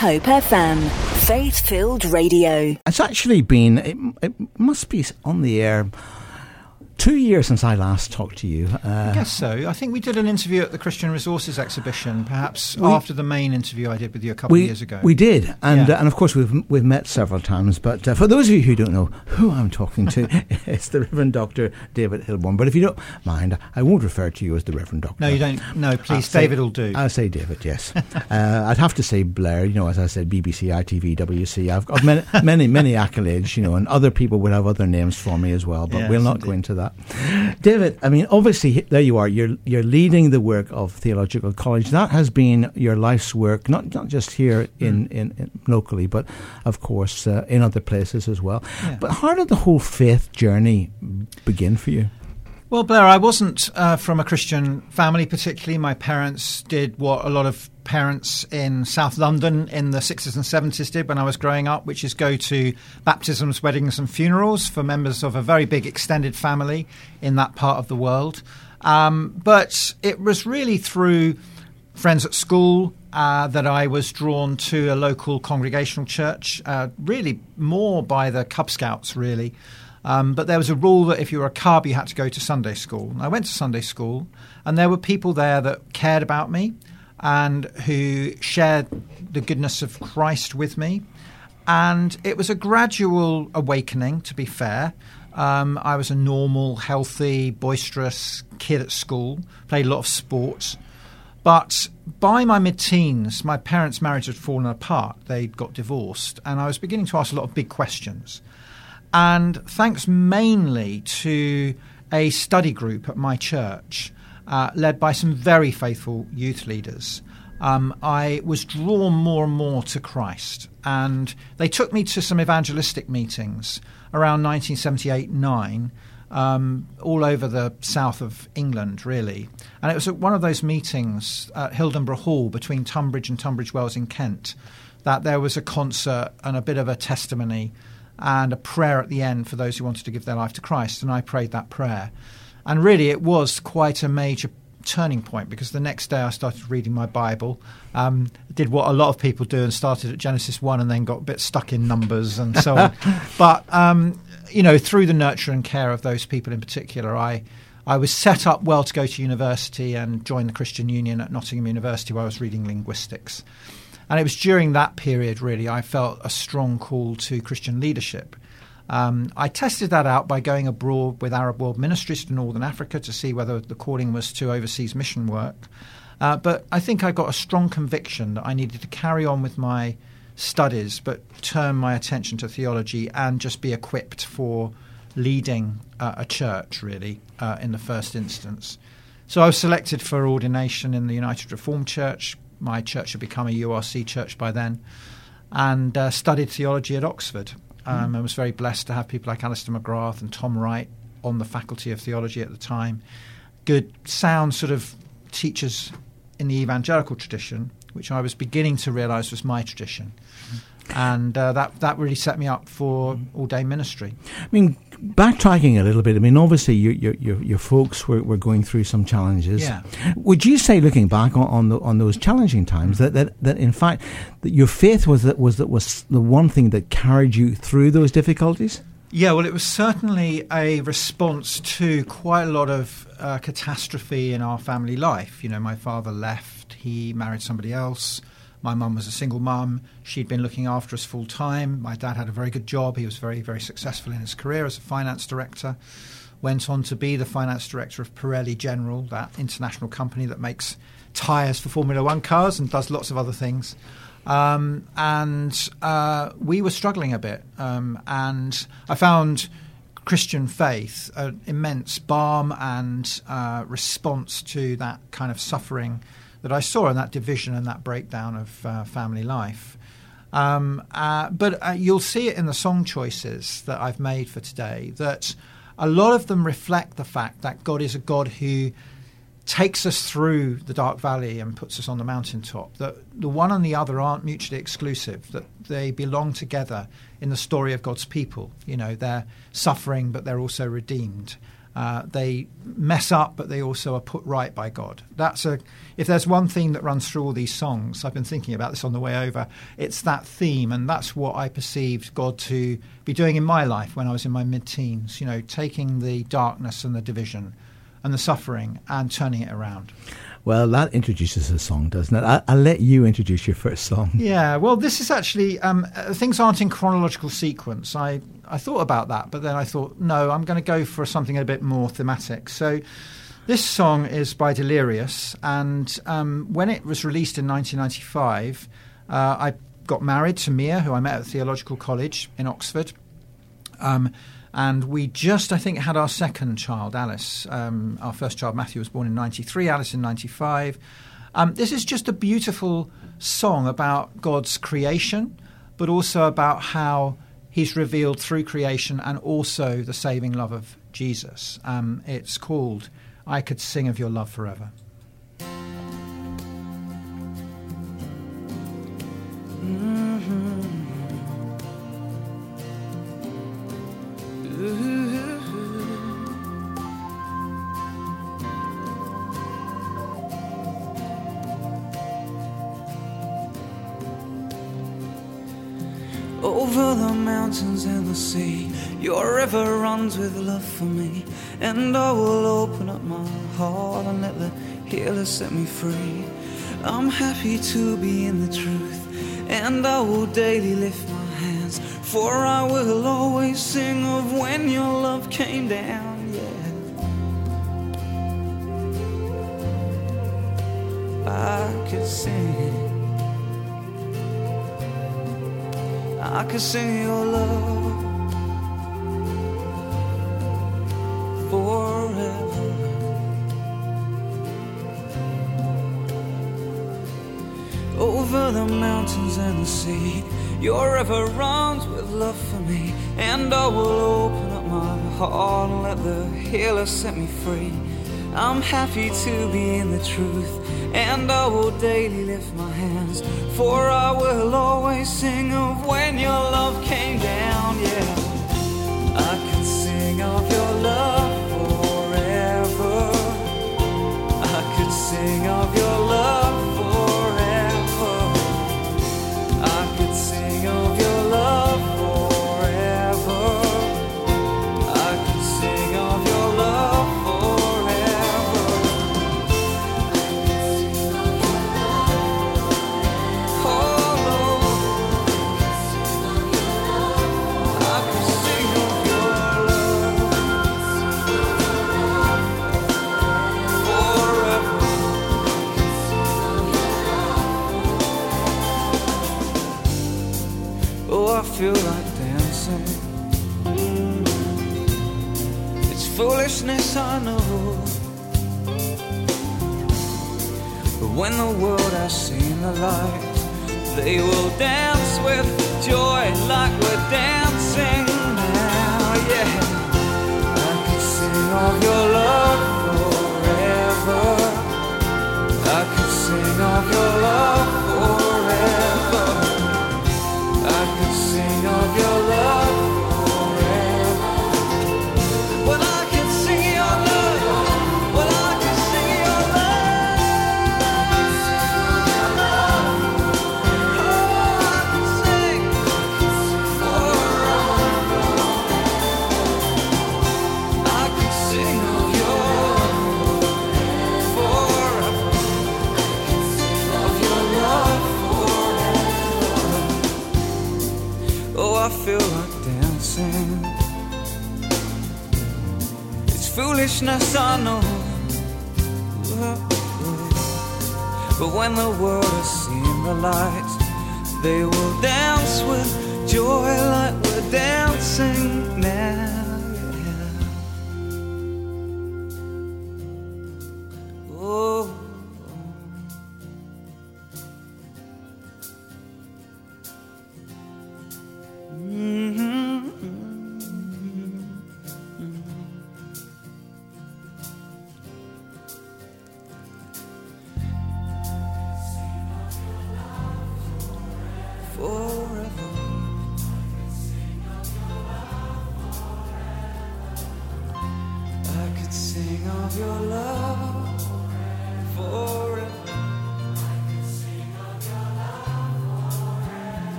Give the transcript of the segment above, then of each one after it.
Hope FM, faith filled radio. It's actually been, it, it must be on the air two years since I last talked to you. Uh, I guess so. I think we did an interview at the Christian Resources exhibition, perhaps we, after the main interview I did with you a couple we, of years ago. We did, and yeah. uh, and of course we've we've met several times. But uh, for those of you who don't know who I'm talking to, it's the Reverend Doctor David Hilborn. But if you don't mind, I won't refer to you as the Reverend Doctor. No, you don't. No, please, David will do. I'll say David. Yes, uh, I'd have to say Blair. You know, as I said, BBC, ITV, WC. I've got many many many accolades. You know, and other people would have other names for me as well. But yes, we'll not indeed. go into that. David, I mean, obviously, there you are. You're you're leading the work of theological college. That has been your life's work, not not just here in, mm. in, in, locally, but of course uh, in other places as well. Yeah. But how did the whole faith journey begin for you? Well, Blair, I wasn't uh, from a Christian family particularly. My parents did what a lot of parents in South London in the 60s and 70s did when I was growing up, which is go to baptisms, weddings, and funerals for members of a very big extended family in that part of the world. Um, but it was really through friends at school uh, that I was drawn to a local congregational church, uh, really more by the Cub Scouts, really. Um, but there was a rule that if you were a cub, you had to go to Sunday school. And I went to Sunday school, and there were people there that cared about me and who shared the goodness of Christ with me. And it was a gradual awakening, to be fair. Um, I was a normal, healthy, boisterous kid at school, played a lot of sports. But by my mid teens, my parents' marriage had fallen apart. They'd got divorced, and I was beginning to ask a lot of big questions. And thanks mainly to a study group at my church, uh, led by some very faithful youth leaders, um, I was drawn more and more to Christ. And they took me to some evangelistic meetings around 1978 9. Um, all over the south of England, really. And it was at one of those meetings at Hildenborough Hall between Tonbridge and Tunbridge Wells in Kent that there was a concert and a bit of a testimony and a prayer at the end for those who wanted to give their life to Christ. And I prayed that prayer. And really, it was quite a major turning point because the next day I started reading my Bible. Um, did what a lot of people do and started at Genesis 1 and then got a bit stuck in numbers and so on. but, um, you know, through the nurture and care of those people in particular, I. I was set up well to go to university and join the Christian Union at Nottingham University where I was reading linguistics. And it was during that period, really, I felt a strong call to Christian leadership. Um, I tested that out by going abroad with Arab World Ministries to Northern Africa to see whether the calling was to overseas mission work. Uh, but I think I got a strong conviction that I needed to carry on with my studies, but turn my attention to theology and just be equipped for leading uh, a church, really, uh, in the first instance. So I was selected for ordination in the United Reformed Church, my church had become a URC church by then, and uh, studied theology at Oxford. Um, mm. I was very blessed to have people like Alister McGrath and Tom Wright on the faculty of theology at the time. Good, sound sort of teachers in the evangelical tradition, which I was beginning to realise was my tradition. Mm. And uh, that, that really set me up for all day ministry. I mean, backtracking a little bit, I mean, obviously your your, your folks were, were going through some challenges. Yeah. Would you say, looking back on on, the, on those challenging times, that, that, that in fact that your faith was that was that was the one thing that carried you through those difficulties? Yeah, well, it was certainly a response to quite a lot of uh, catastrophe in our family life. You know, my father left; he married somebody else. My mum was a single mum. She'd been looking after us full time. My dad had a very good job. He was very, very successful in his career as a finance director. Went on to be the finance director of Pirelli General, that international company that makes tyres for Formula One cars and does lots of other things. Um, and uh, we were struggling a bit. Um, and I found Christian faith an immense balm and uh, response to that kind of suffering that I saw in that division and that breakdown of uh, family life. Um, uh, but uh, you'll see it in the song choices that I've made for today that a lot of them reflect the fact that God is a God who takes us through the dark valley and puts us on the mountaintop. That the one and the other aren't mutually exclusive, that they belong together in the story of God's people. You know, they're suffering, but they're also redeemed. Uh, they mess up, but they also are put right by God. That's a. If there's one theme that runs through all these songs, I've been thinking about this on the way over. It's that theme, and that's what I perceived God to be doing in my life when I was in my mid-teens. You know, taking the darkness and the division and the suffering and turning it around. Well, that introduces a song, doesn't it? I, will let you introduce your first song. Yeah, well, this is actually, um, uh, things aren't in chronological sequence. I, I thought about that, but then I thought, no, I'm going to go for something a bit more thematic. So this song is by Delirious, and um, when it was released in 1995, uh, I got married to Mia, who I met at Theological College in Oxford. Um, and we just, I think, had our second child, Alice. Um, our first child, Matthew, was born in 93, Alice in 95. Um, this is just a beautiful song about God's creation, but also about how He's revealed through creation and also the saving love of Jesus. Um, it's called I Could Sing of Your Love Forever. With love for me, and I will open up my heart and let the healer set me free. I'm happy to be in the truth, and I will daily lift my hands, for I will always sing of when your love came down. Yeah, I could sing. I could sing your love mountains and the sea, your river runs with love for me, and I will open up my heart and let the healer set me free. I'm happy to be in the truth, and I will daily lift my hands, for I will always sing of when your love came down. Yeah, when the world has seen the light, they will dance with joy like we're dancing now. Yeah, I could sing of your love forever. I could sing of your love forever I could sing of your love. Know. Oh. But when the world has seen the light, they will dance with joy like we're dancing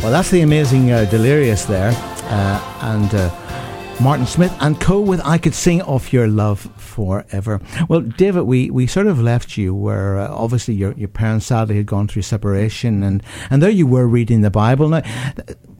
Well, that's the amazing uh, Delirious there, uh, and uh, Martin Smith and co with I Could Sing of Your Love Forever. Well, David, we, we sort of left you where uh, obviously your, your parents sadly had gone through separation, and, and there you were reading the Bible. Now,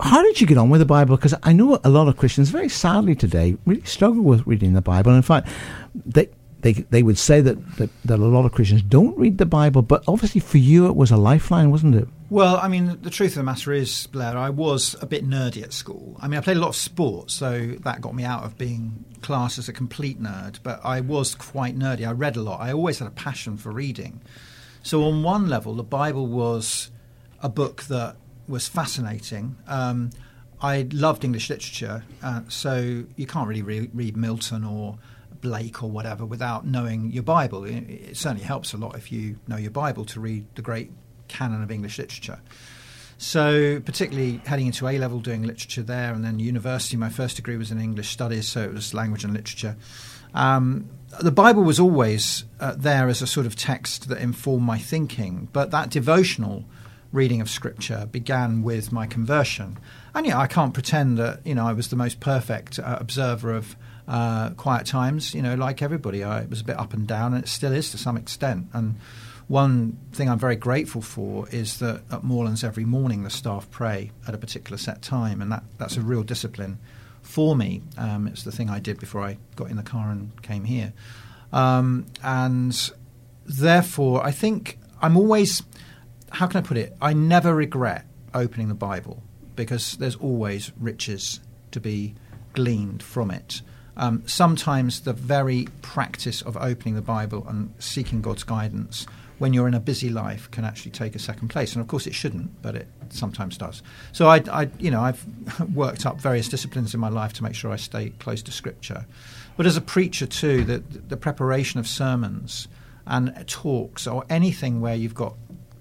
how did you get on with the Bible? Because I know a lot of Christians, very sadly today, really struggle with reading the Bible. In fact, they, they they would say that, that, that a lot of Christians don't read the Bible, but obviously for you it was a lifeline, wasn't it? Well, I mean, the truth of the matter is, Blair, I was a bit nerdy at school. I mean, I played a lot of sports, so that got me out of being classed as a complete nerd, but I was quite nerdy. I read a lot. I always had a passion for reading. So, on one level, the Bible was a book that was fascinating. Um, I loved English literature, uh, so you can't really re- read Milton or Blake or whatever without knowing your Bible. It, it certainly helps a lot if you know your Bible to read the great canon of English literature. So, particularly heading into A level, doing literature there, and then university, my first degree was in English studies, so it was language and literature. Um, the Bible was always uh, there as a sort of text that informed my thinking, but that devotional reading of Scripture began with my conversion. And yeah, I can't pretend that you know I was the most perfect uh, observer of uh, quiet times. You know, like everybody, I was a bit up and down, and it still is to some extent. And one thing I'm very grateful for is that at Moorlands every morning the staff pray at a particular set time, and that, that's a real discipline for me. Um, it's the thing I did before I got in the car and came here. Um, and therefore, I think I'm always, how can I put it? I never regret opening the Bible because there's always riches to be gleaned from it. Um, sometimes the very practice of opening the Bible and seeking God's guidance when you're in a busy life can actually take a second place. And of course, it shouldn't, but it sometimes does. So I, I you know, I've worked up various disciplines in my life to make sure I stay close to Scripture. But as a preacher too, the, the preparation of sermons and talks or anything where you've got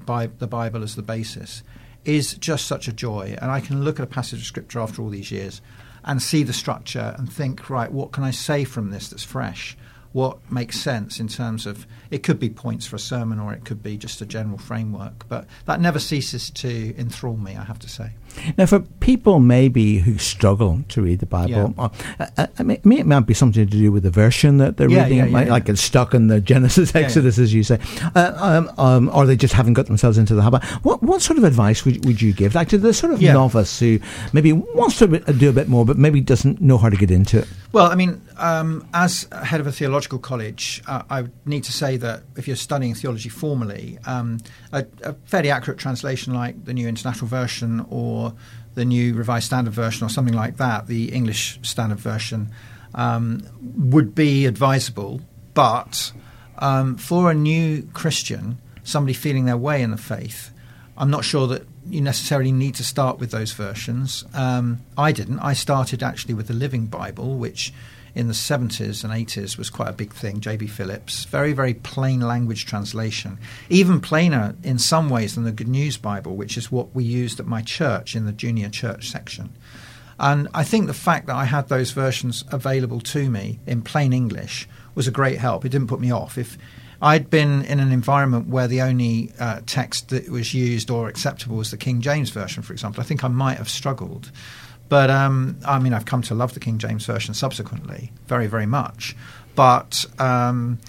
by the Bible as the basis is just such a joy. And I can look at a passage of Scripture after all these years and see the structure and think, right, what can I say from this that's fresh? What makes sense in terms of it could be points for a sermon or it could be just a general framework. But that never ceases to enthrall me, I have to say. Now, for people maybe who struggle to read the Bible, yeah. uh, uh, I mean, it might be something to do with the version that they're yeah, reading, yeah, yeah, like, like, it's stuck in the Genesis, Exodus, as you say, uh, um, um, or they just haven't got themselves into the habit. What what sort of advice would, would you give, like to the sort of novice who maybe wants to do a bit more, but maybe doesn't know how to get into it? Well, I mean, um, as head of a theological college, uh, I need to say that if you're studying theology formally, um, a, a, fairly accurate translation like the New International Version or the New Revised Standard Version or something like that, the English Standard Version, um, would be advisable. But um, for a new Christian, somebody feeling their way in the faith, I'm not sure that you necessarily need to start with those versions. Um, I didn't. I started actually with the Living Bible, which in the 70s and 80s was quite a big thing. J.B. Phillips, very, very plain language translation, even plainer in some ways than the Good News Bible, which is what we used at my church in the junior church section. And I think the fact that I had those versions available to me in plain English was a great help. It didn't put me off. If I'd been in an environment where the only uh, text that was used or acceptable was the King James Version, for example, I think I might have struggled. But um, I mean, I've come to love the King James Version subsequently, very, very much. But um,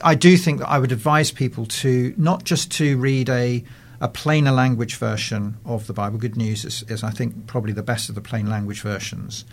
I do think that I would advise people to not just to read a a plainer language version of the Bible. Good News is, is I think, probably the best of the plain language versions.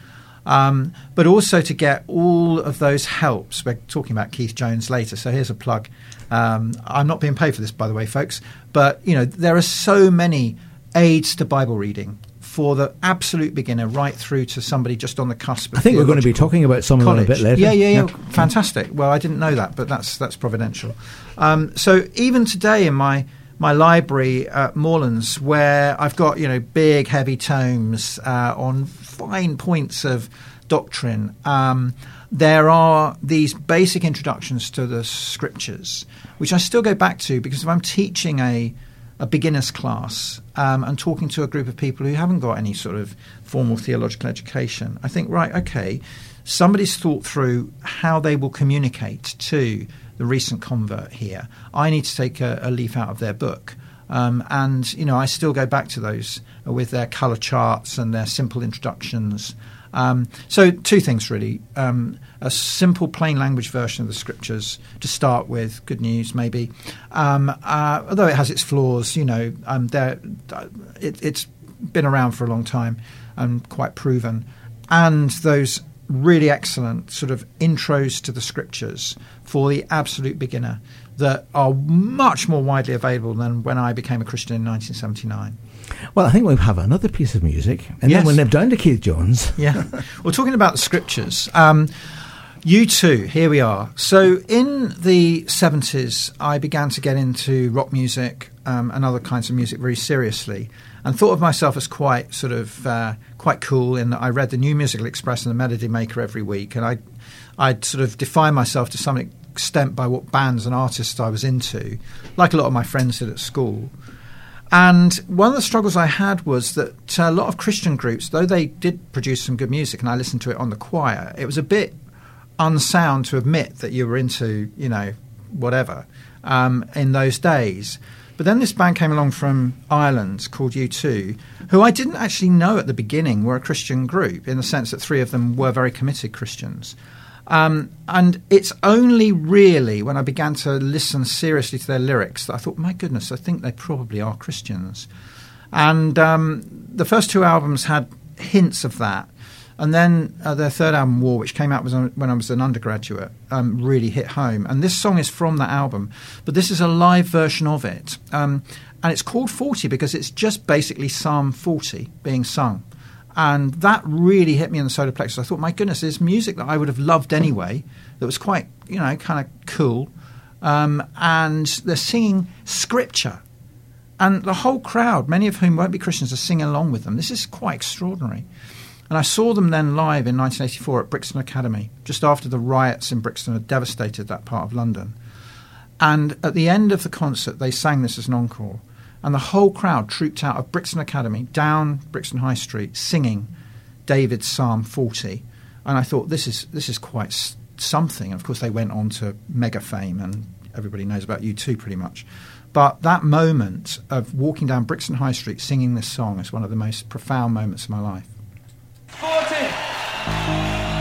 Um, but also to get all of those helps. We're talking about Keith Jones later, so here's a plug. Um, I'm not being paid for this, by the way, folks. But you know, there are so many aids to Bible reading for the absolute beginner right through to somebody just on the cusp. I think we're going to be talking about some college. of them a bit later. Yeah, yeah, yeah, yeah. Fantastic. Well, I didn't know that, but that's that's providential. Um, so even today in my my library at Moorlands, where I've got you know big heavy tomes uh, on fine points of doctrine. Um, there are these basic introductions to the scriptures, which I still go back to because if I'm teaching a a beginner's class um, and talking to a group of people who haven't got any sort of formal theological education, I think, right, okay, somebody's thought through how they will communicate to the recent convert here. I need to take a, a leaf out of their book. Um, and, you know, I still go back to those with their colour charts and their simple introductions. Um, so, two things really. Um, a simple, plain language version of the scriptures to start with, good news maybe. Um, uh, although it has its flaws, you know, um, it, it's been around for a long time and quite proven. And those really excellent sort of intros to the scriptures for the absolute beginner that are much more widely available than when I became a Christian in 1979. Well, I think we'll have another piece of music, and yes. then we'll nip down to Keith Jones. yeah. We're talking about the scriptures. Um, U2, here we are. So, in the 70s, I began to get into rock music um, and other kinds of music very seriously and thought of myself as quite sort of uh, quite cool in that I read the New Musical Express and the Melody Maker every week, and I I'd sort of define myself to some extent by what bands and artists I was into, like a lot of my friends did at school. And one of the struggles I had was that a lot of Christian groups, though they did produce some good music, and I listened to it on the choir, it was a bit unsound to admit that you were into, you know, whatever um, in those days. But then this band came along from Ireland called U2, who I didn't actually know at the beginning were a Christian group in the sense that three of them were very committed Christians. Um, and it's only really when I began to listen seriously to their lyrics that I thought, my goodness, I think they probably are Christians. And um, the first two albums had hints of that. And then uh, their third album, War, which came out when I was an undergraduate, um, really hit home. And this song is from that album, but this is a live version of it. Um, and it's called 40 because it's just basically Psalm 40 being sung. And that really hit me in the solar plexus. I thought, my goodness, there's music that I would have loved anyway that was quite, you know, kind of cool. Um, and they're singing scripture. And the whole crowd, many of whom won't be Christians, are singing along with them. This is quite extraordinary. And I saw them then live in 1984 at Brixton Academy, just after the riots in Brixton had devastated that part of London. And at the end of the concert, they sang this as an encore. And the whole crowd trooped out of Brixton Academy down Brixton High Street singing David's Psalm 40. And I thought, this is, this is quite something. Of course, they went on to mega fame, and everybody knows about U2 pretty much. But that moment of walking down Brixton High Street singing this song is one of the most profound moments of my life. 40.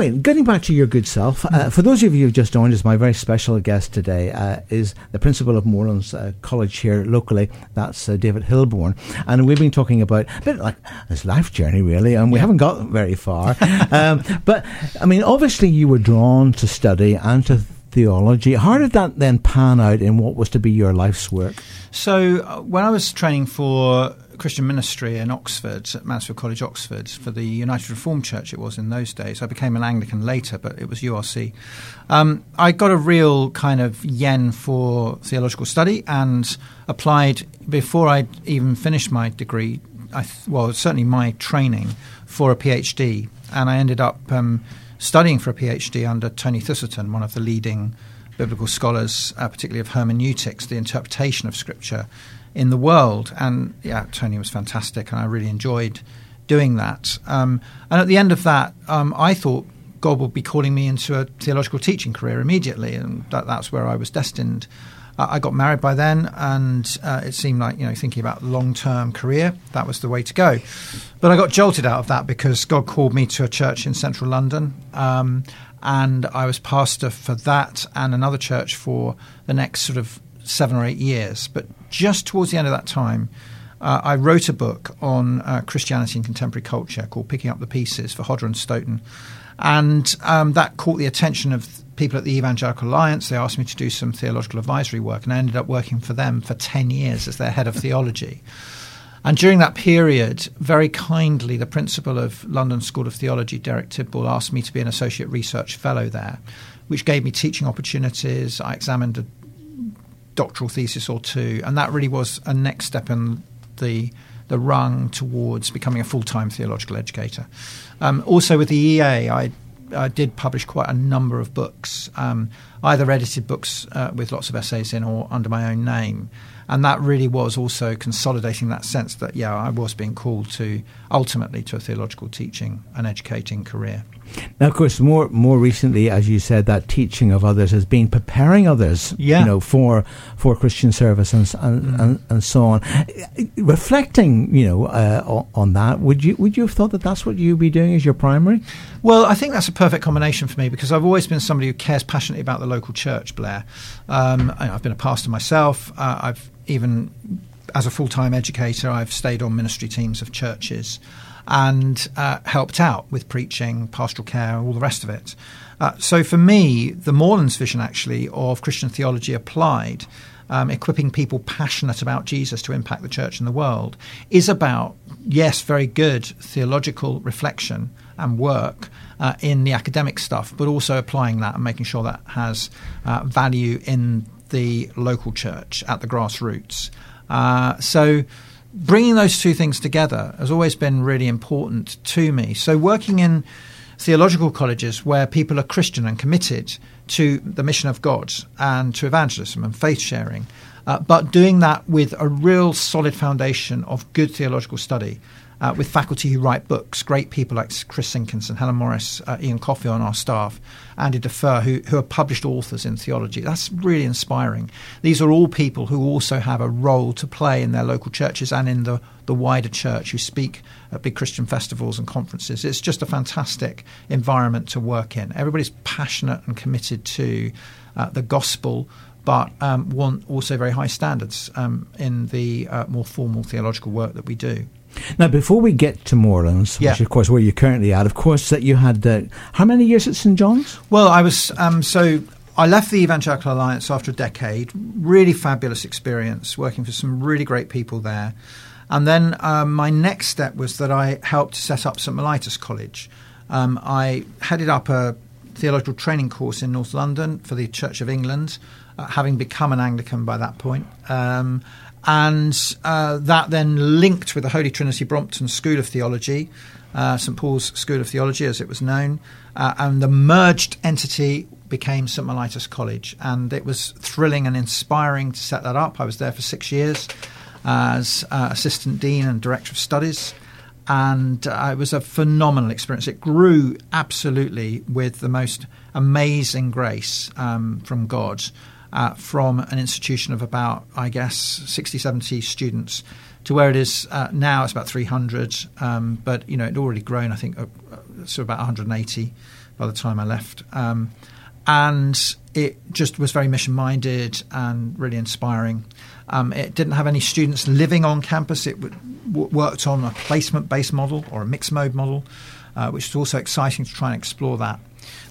Anyway, getting back to your good self, uh, for those of you who've just joined us, my very special guest today uh, is the principal of Moorlands uh, College here locally. That's uh, David Hilborn, and we've been talking about a bit like his life journey, really, and we yeah. haven't got very far. um, but I mean, obviously, you were drawn to study and to theology. How did that then pan out in what was to be your life's work? So, uh, when I was training for Christian ministry in Oxford, at Mansfield College, Oxford, for the United Reformed Church, it was in those days. I became an Anglican later, but it was URC. Um, I got a real kind of yen for theological study and applied before I even finished my degree. I th- well, certainly my training for a PhD, and I ended up. Um, studying for a PhD under Tony Thiselton, one of the leading biblical scholars, uh, particularly of hermeneutics, the interpretation of Scripture in the world. And yeah, Tony was fantastic, and I really enjoyed doing that. Um, and at the end of that, um, I thought God would be calling me into a theological teaching career immediately, and that, that's where I was destined. I got married by then, and uh, it seemed like you know thinking about long term career that was the way to go. But I got jolted out of that because God called me to a church in central London, um, and I was pastor for that and another church for the next sort of seven or eight years. But just towards the end of that time. Uh, I wrote a book on uh, Christianity and contemporary culture called Picking Up the Pieces for Hodder and Stoughton. And um, that caught the attention of people at the Evangelical Alliance. They asked me to do some theological advisory work, and I ended up working for them for 10 years as their head of theology. And during that period, very kindly, the principal of London School of Theology, Derek Tidball, asked me to be an associate research fellow there, which gave me teaching opportunities. I examined a doctoral thesis or two, and that really was a next step in the the rung towards becoming a full time theological educator. Um, also, with the EA, I I did publish quite a number of books, um, either edited books uh, with lots of essays in or under my own name. And that really was also consolidating that sense that, yeah, I was being called to ultimately to a theological teaching and educating career. Now, of course, more more recently, as you said, that teaching of others has been preparing others, yeah. you know, for for Christian service and and, mm. and, and, so on. Reflecting, you know, uh, on that, would you would you have thought that that's what you'd be doing as your primary? Well, I think that's a perfect combination for me because I've always been somebody who cares passionately about the local church, Blair. Um, I've been a pastor myself. Uh, I've even, as a full time educator, I've stayed on ministry teams of churches and uh, helped out with preaching, pastoral care, all the rest of it. Uh, so for me, the Moorlands vision actually of Christian theology applied, um, equipping people passionate about Jesus to impact the church and the world, is about, yes, very good theological reflection and work. Uh, in the academic stuff, but also applying that and making sure that has uh, value in the local church at the grassroots. Uh, so bringing those two things together has always been really important to me. So, working in theological colleges where people are Christian and committed to the mission of God and to evangelism and faith sharing, uh, but doing that with a real solid foundation of good theological study uh, with faculty who write books, great people like Chris Sinkinson, Helen Morris, uh, Ian Coffey on our staff, Andy Defer, who, who are published authors in theology. That's really inspiring. These are all people who also have a role to play in their local churches and in the, the wider church, who speak at big Christian festivals and conferences. It's just a fantastic environment to work in. Everybody's passionate and committed to uh, the gospel but um, want also very high standards um, in the uh, more formal theological work that we do. Now, before we get to Moorlands, yeah. which of course where you're currently at, of course that you had uh, how many years at St John's? Well, I was um, so I left the Evangelical Alliance after a decade. Really fabulous experience working for some really great people there. And then um, my next step was that I helped set up St Mellitus College. Um, I headed up a theological training course in North London for the Church of England, uh, having become an Anglican by that point. Um, and uh, that then linked with the Holy Trinity Brompton School of Theology, uh, St Paul's School of Theology as it was known, uh, and the merged entity became St Mellitus College, and it was thrilling and inspiring to set that up. I was there for six years as uh, assistant dean and director of studies. And it was a phenomenal experience. It grew absolutely with the most amazing grace um, from God uh, from an institution of about, I guess, 60, 70 students to where it is uh, now. It's about 300, um, but you know, it already grown. I think uh, so about 180 by the time I left. Um, and it just was very mission minded and really inspiring. Um, it didn't have any students living on campus. It w- worked on a placement based model or a mixed mode model, uh, which was also exciting to try and explore that.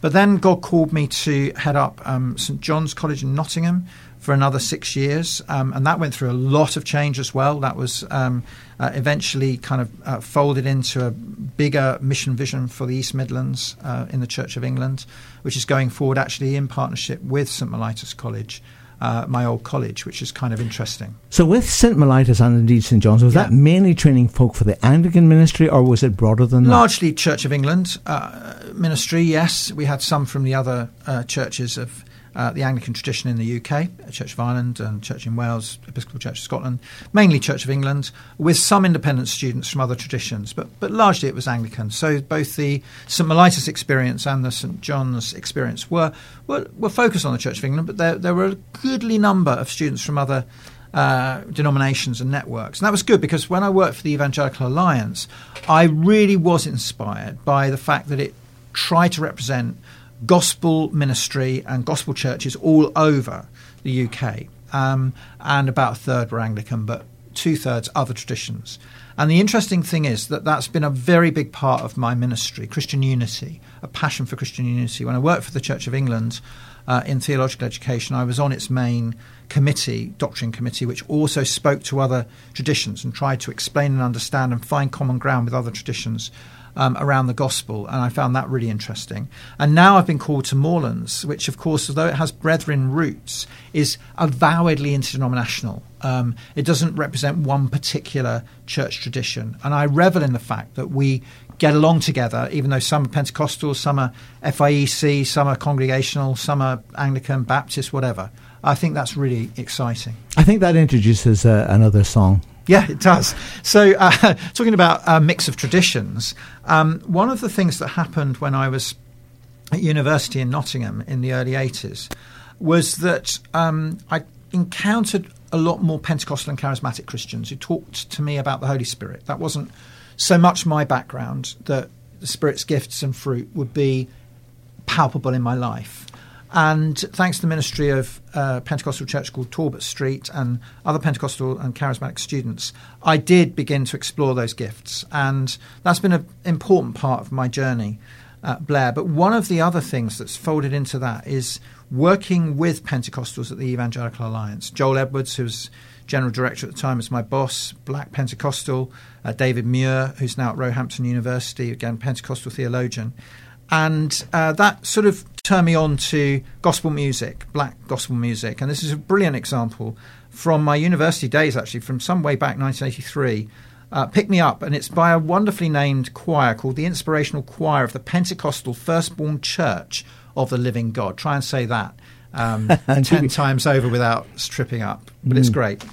But then God called me to head up um, St John's College in Nottingham for another six years, um, and that went through a lot of change as well. That was um, uh, eventually kind of uh, folded into a bigger mission vision for the East Midlands uh, in the Church of England, which is going forward actually in partnership with St Mellitus College. Uh, my old college, which is kind of interesting. So, with St. Mellitus and indeed St. John's, was yeah. that mainly training folk for the Anglican ministry or was it broader than that? Largely Church of England uh, ministry, yes. We had some from the other uh, churches of uh, the Anglican tradition in the UK, Church of Ireland and Church in Wales, Episcopal Church of Scotland, mainly Church of England, with some independent students from other traditions, but, but largely it was Anglican. So both the St Mellitus experience and the St John's experience were, were, were focused on the Church of England, but there, there were a goodly number of students from other uh, denominations and networks. And that was good because when I worked for the Evangelical Alliance, I really was inspired by the fact that it tried to represent gospel ministry and gospel churches all over the UK. Um, and about a third were Anglican, but two thirds other traditions. And the interesting thing is that that's been a very big part of my ministry, Christian unity, a passion for Christian unity. When I worked for the Church of England uh, in theological education, I was on its main committee, doctrine committee, which also spoke to other traditions and tried to explain and understand and find common ground with other traditions um, around the gospel, and I found that really interesting. And now I've been called to Moorlands, which, of course, although it has brethren roots, is avowedly interdenominational. Um, it doesn't represent one particular church tradition, and I revel in the fact that we get along together, even though some are Pentecostal, some are FIEC, some are Congregational, some are Anglican, Baptist, whatever. I think that's really exciting. I think that introduces uh, another song yeah, it does. So, uh, talking about a mix of traditions, um, one of the things that happened when I was at university in Nottingham in the early 80s was that um, I encountered a lot more Pentecostal and charismatic Christians who talked to me about the Holy Spirit. That wasn't so much my background that the Spirit's gifts and fruit would be palpable in my life. And thanks to the ministry of uh, Pentecostal church called Talbot Street and other Pentecostal and charismatic students, I did begin to explore those gifts. And that's been an important part of my journey at Blair. But one of the other things that's folded into that is working with Pentecostals at the Evangelical Alliance. Joel Edwards, who's general director at the time, was my boss, black Pentecostal. Uh, David Muir, who's now at Roehampton University, again, Pentecostal theologian. And uh, that sort of turned me on to gospel music, black gospel music. And this is a brilliant example from my university days, actually, from some way back, 1983. Uh, Pick Me Up, and it's by a wonderfully named choir called the Inspirational Choir of the Pentecostal Firstborn Church of the Living God. Try and say that um, 10 times over without stripping up, but mm. it's great.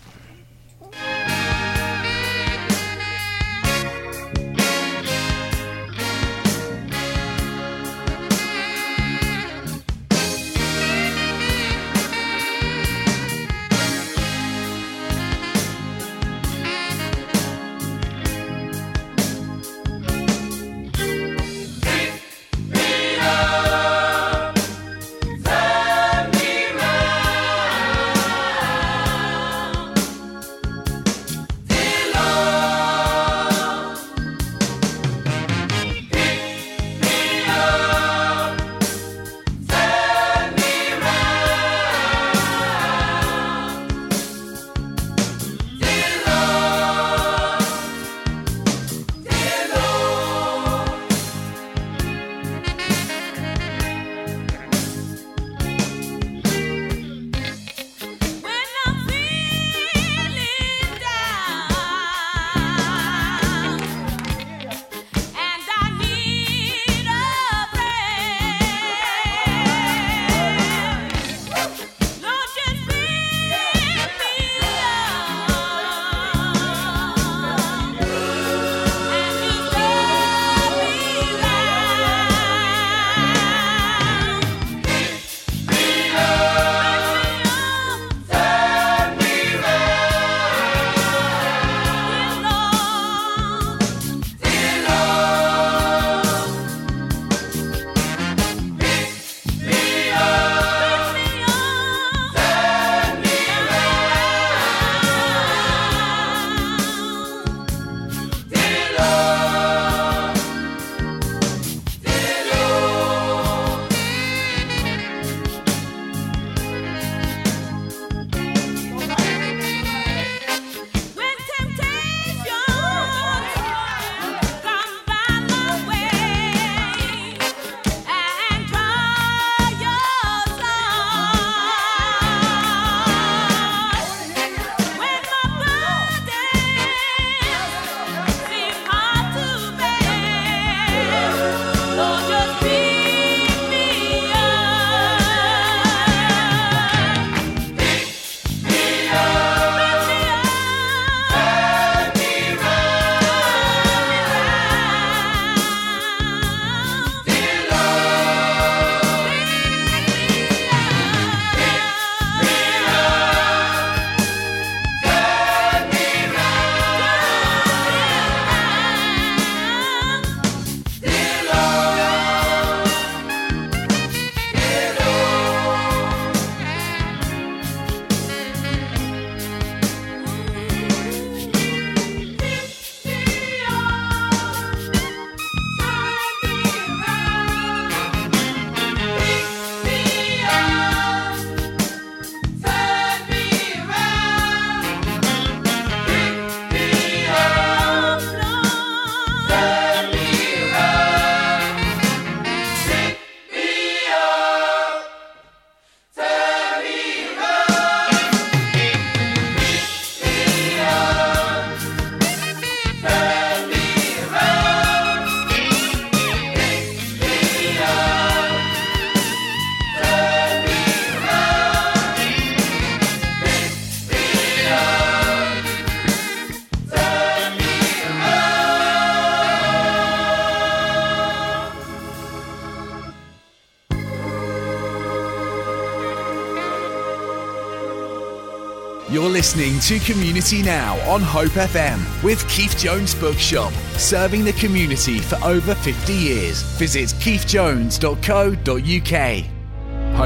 Listening to Community Now on Hope FM with Keith Jones Bookshop, serving the community for over 50 years. Visit keithjones.co.uk.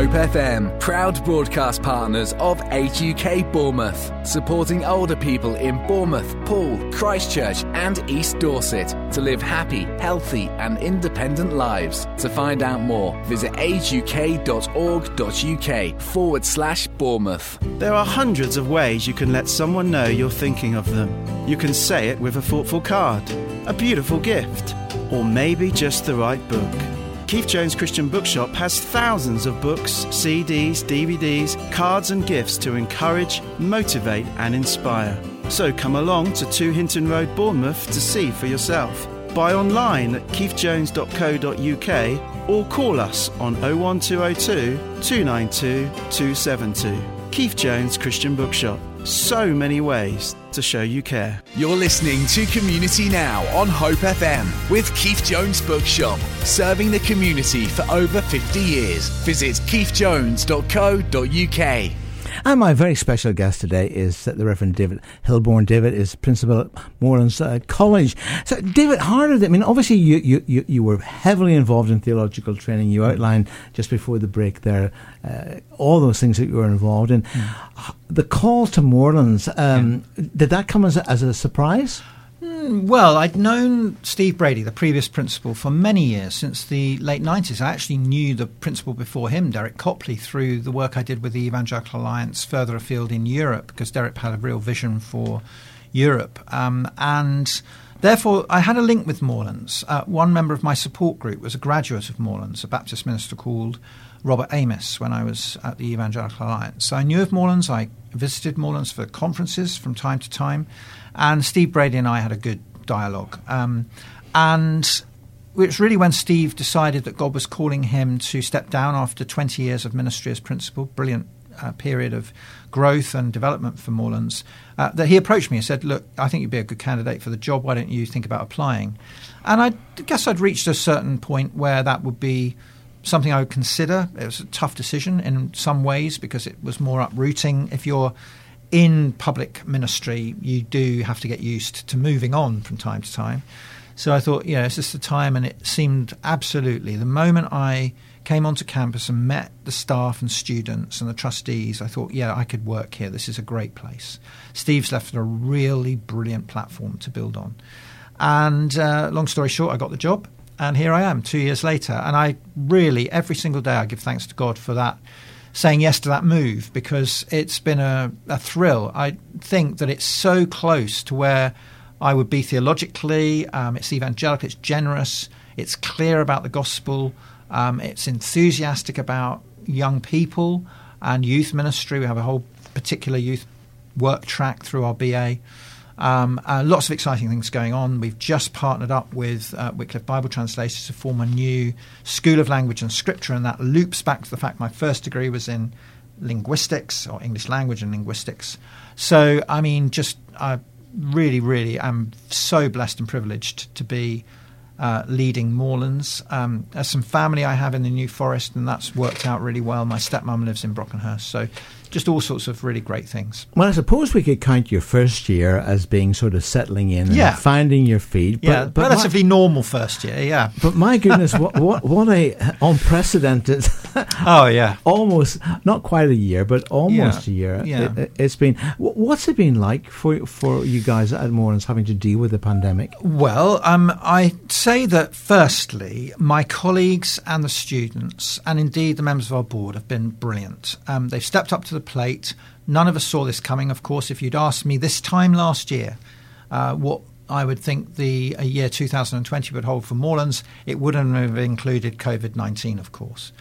Hope FM, proud broadcast partners of Age UK Bournemouth, supporting older people in Bournemouth, Poole, Christchurch, and East Dorset to live happy, healthy, and independent lives. To find out more, visit ageuk.org.uk forward slash Bournemouth. There are hundreds of ways you can let someone know you're thinking of them. You can say it with a thoughtful card, a beautiful gift, or maybe just the right book. Keith Jones Christian Bookshop has thousands of books, CDs, DVDs, cards, and gifts to encourage, motivate, and inspire. So come along to 2 Hinton Road, Bournemouth to see for yourself. Buy online at keithjones.co.uk or call us on 01202 292 272. Keith Jones Christian Bookshop. So many ways to show you care. You're listening to Community Now on Hope FM with Keith Jones Bookshop, serving the community for over 50 years. Visit keithjones.co.uk. And my very special guest today is the Reverend David Hilborn. David is principal at Moorlands uh, College. So, David, than, I mean, obviously you, you, you, you, were heavily involved in theological training. You outlined just before the break there uh, all those things that you were involved in. Mm. The call to Moorlands, um, yeah. did that come as a, as a surprise? Well, I'd known Steve Brady, the previous principal, for many years, since the late 90s. I actually knew the principal before him, Derek Copley, through the work I did with the Evangelical Alliance further afield in Europe, because Derek had a real vision for Europe. Um, and therefore, I had a link with Moorlands. Uh, one member of my support group was a graduate of Moorlands, a Baptist minister called Robert Amos, when I was at the Evangelical Alliance. So I knew of Moorlands. I visited Moorlands for conferences from time to time. And Steve Brady and I had a good dialogue. Um, and it's really when Steve decided that God was calling him to step down after 20 years of ministry as principal, brilliant uh, period of growth and development for Moorlands, uh, that he approached me and said, Look, I think you'd be a good candidate for the job. Why don't you think about applying? And I guess I'd reached a certain point where that would be something I would consider. It was a tough decision in some ways because it was more uprooting. If you're in public ministry, you do have to get used to moving on from time to time. So I thought, yeah, it's just the time, and it seemed absolutely the moment I came onto campus and met the staff and students and the trustees, I thought, yeah, I could work here. This is a great place. Steve's left a really brilliant platform to build on. And uh, long story short, I got the job, and here I am two years later. And I really, every single day, I give thanks to God for that saying yes to that move because it's been a, a thrill. I think that it's so close to where I would be theologically. Um, it's evangelical, it's generous, it's clear about the gospel, um, it's enthusiastic about young people and youth ministry. We have a whole particular youth work track through our BA. Um, uh, lots of exciting things going on. We've just partnered up with uh, Wycliffe Bible Translators to form a new School of Language and Scripture, and that loops back to the fact my first degree was in linguistics or English language and linguistics. So, I mean, just I really, really am so blessed and privileged to be uh, leading Moorlands. Um, there's some family I have in the New Forest, and that's worked out really well. My stepmom lives in Brockenhurst, so just all sorts of really great things. Well, I suppose we could count your first year as being sort of settling in yeah. and finding your feet. But, yeah, but relatively my, normal first year, yeah. But my goodness, what, what, what a unprecedented. oh, yeah. almost, not quite a year, but almost yeah. a year. Yeah. It, has been. What's it been like for, for you guys at Moorlands having to deal with the pandemic? Well, um, I say that firstly, my colleagues and the students, and indeed the members of our board, have been brilliant. Um, they've stepped up to the the plate. None of us saw this coming, of course. If you'd asked me this time last year uh, what I would think the uh, year 2020 would hold for Moorlands, it wouldn't have included COVID 19, of course.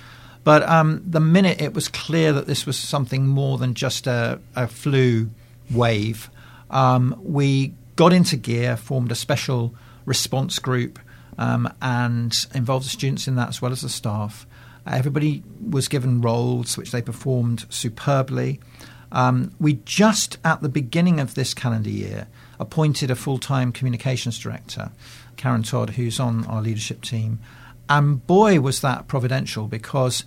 But um, the minute it was clear that this was something more than just a, a flu wave, um, we got into gear, formed a special response group, um, and involved the students in that as well as the staff. Everybody was given roles which they performed superbly. Um, we just at the beginning of this calendar year appointed a full time communications director, Karen Todd, who's on our leadership team. And boy, was that providential because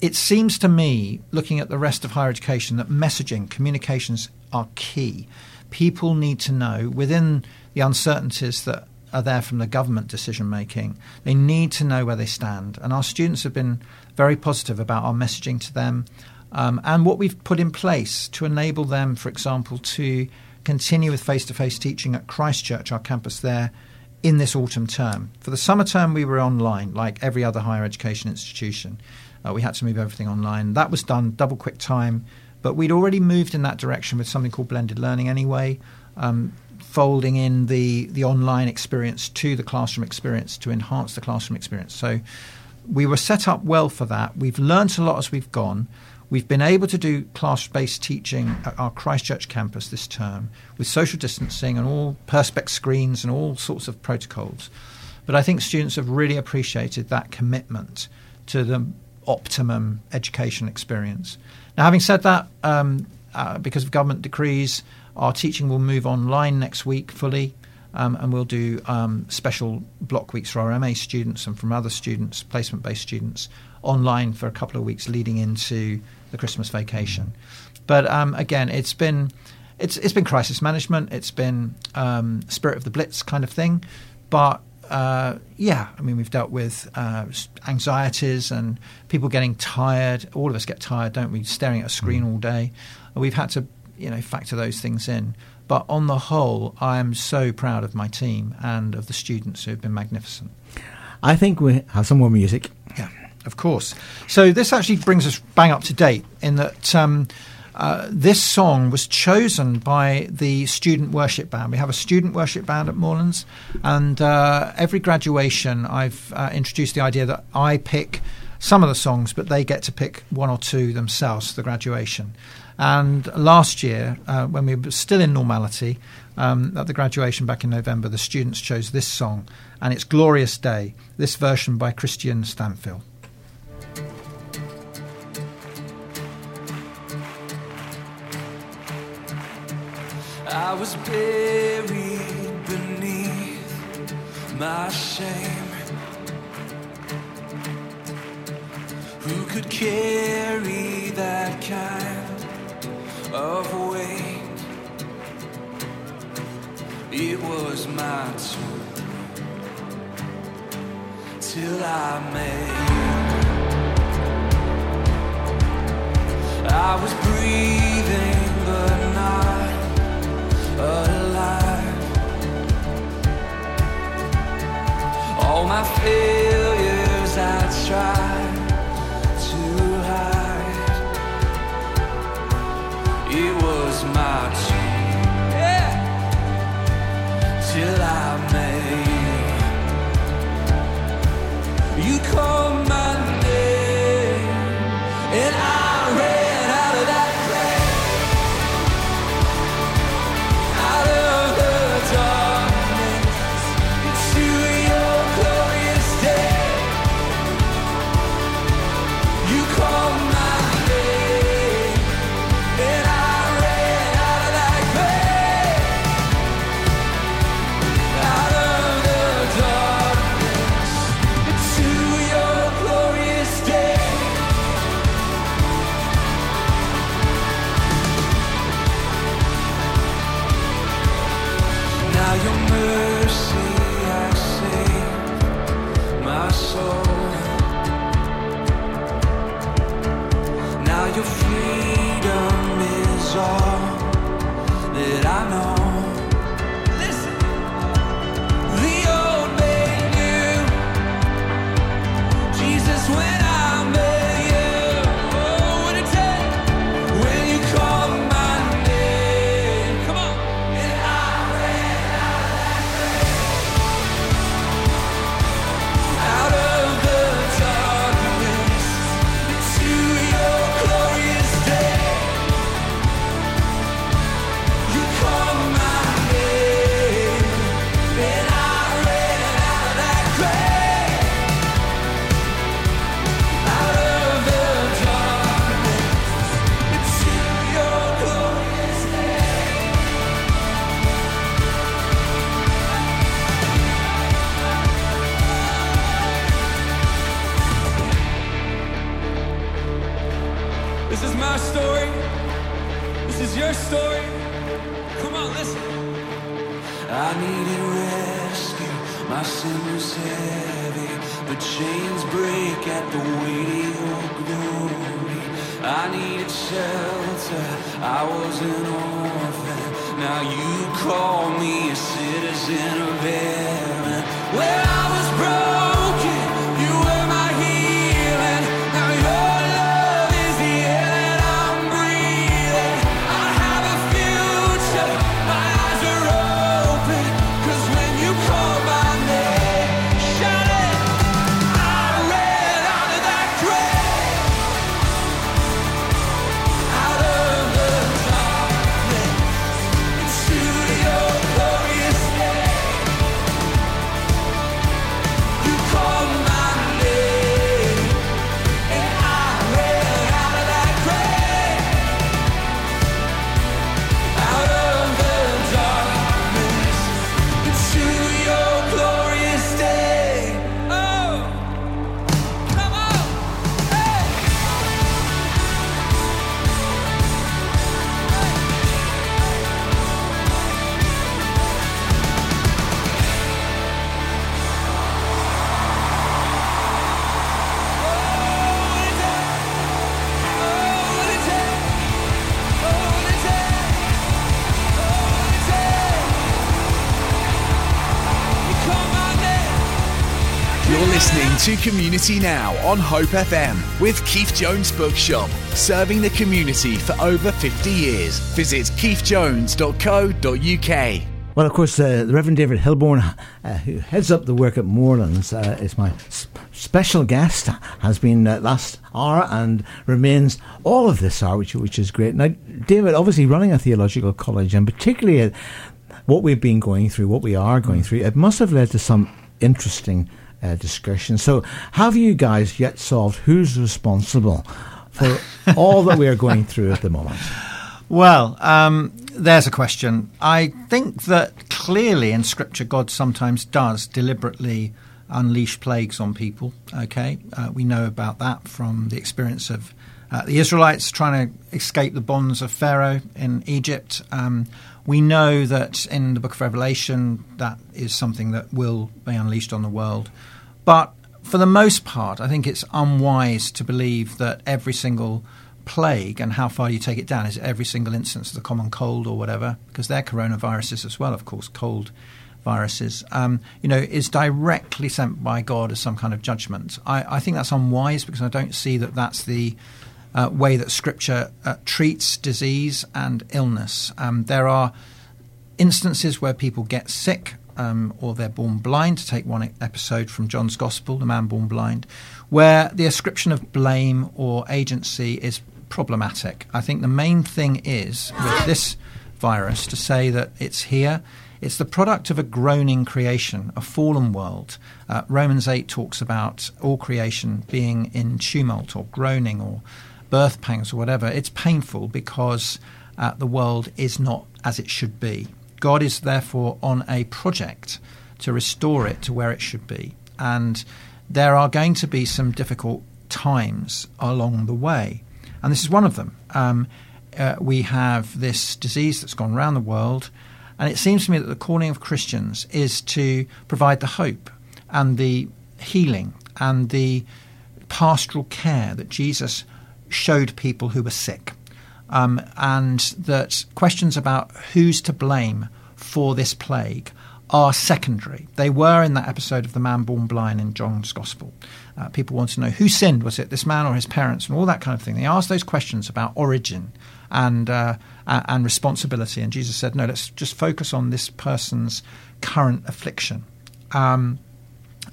it seems to me, looking at the rest of higher education, that messaging, communications are key. People need to know within the uncertainties that are there from the government decision making, they need to know where they stand. And our students have been very positive about our messaging to them um, and what we've put in place to enable them, for example, to continue with face to face teaching at Christchurch, our campus there, in this autumn term. For the summer term, we were online, like every other higher education institution. Uh, we had to move everything online. That was done double quick time, but we'd already moved in that direction with something called blended learning anyway. Um, folding in the, the online experience to the classroom experience to enhance the classroom experience. So we were set up well for that. We've learnt a lot as we've gone. We've been able to do class based teaching at our Christchurch campus this term with social distancing and all Perspex screens and all sorts of protocols. But I think students have really appreciated that commitment to the optimum education experience. Now, having said that, um, uh, because of government decrees, our teaching will move online next week fully, um, and we'll do um, special block weeks for our MA students and from other students, placement based students, online for a couple of weeks leading into the Christmas vacation. But um, again, it's been it's it's been crisis management. It's been um, spirit of the blitz kind of thing. But uh, yeah, I mean, we've dealt with uh, anxieties and people getting tired. All of us get tired, don't we? Staring at a screen mm. all day. We've had to you know factor those things in. But on the whole, I am so proud of my team and of the students who have been magnificent. I think we have some more music. Yeah, of course. So this actually brings us bang up to date in that. Um, uh, this song was chosen by the student worship band. We have a student worship band at Moorlands, and uh, every graduation, I've uh, introduced the idea that I pick some of the songs, but they get to pick one or two themselves for the graduation. And last year, uh, when we were still in normality, um, at the graduation back in November, the students chose this song, and it's Glorious Day, this version by Kristian Stanfill. I was buried beneath my shame. Who could carry that kind? Of weight. It was my turn till I made. I was breathing but not alive. All my failures I tried. It was my turn. Yeah. Till I made you call my name, to Community Now on Hope FM with Keith Jones Bookshop, serving the community for over 50 years. Visit keithjones.co.uk. Well, of course, uh, the Reverend David Hilborn, uh, who heads up the work at Moorlands, uh, is my s- special guest, has been uh, last hour and remains all of this hour, which, which is great. Now, David, obviously running a theological college, and particularly uh, what we've been going through, what we are going through, it must have led to some interesting uh, discussion. So, have you guys yet solved who's responsible for all that we are going through at the moment? Well, um, there's a question. I think that clearly in Scripture, God sometimes does deliberately unleash plagues on people. Okay, uh, we know about that from the experience of uh, the Israelites trying to escape the bonds of Pharaoh in Egypt. Um, we know that in the book of Revelation, that is something that will be unleashed on the world. But for the most part, I think it's unwise to believe that every single plague and how far you take it down is every single instance of the common cold or whatever, because they're coronaviruses as well, of course, cold viruses, um, you know, is directly sent by God as some kind of judgment. I, I think that's unwise because I don't see that that's the uh, way that Scripture uh, treats disease and illness. Um, there are instances where people get sick um, or they're born blind, to take one episode from John's Gospel, the man born blind, where the ascription of blame or agency is problematic. I think the main thing is with this virus to say that it's here. It's the product of a groaning creation, a fallen world. Uh, Romans 8 talks about all creation being in tumult or groaning or birth pangs or whatever. It's painful because uh, the world is not as it should be. God is therefore on a project to restore it to where it should be. And there are going to be some difficult times along the way. And this is one of them. Um, uh, we have this disease that's gone around the world. And it seems to me that the calling of Christians is to provide the hope and the healing and the pastoral care that Jesus showed people who were sick. Um, and that questions about who's to blame for this plague are secondary. They were in that episode of The Man Born Blind in John's Gospel. Uh, people want to know who sinned, was it this man or his parents, and all that kind of thing. They asked those questions about origin and, uh, and responsibility, and Jesus said, no, let's just focus on this person's current affliction um,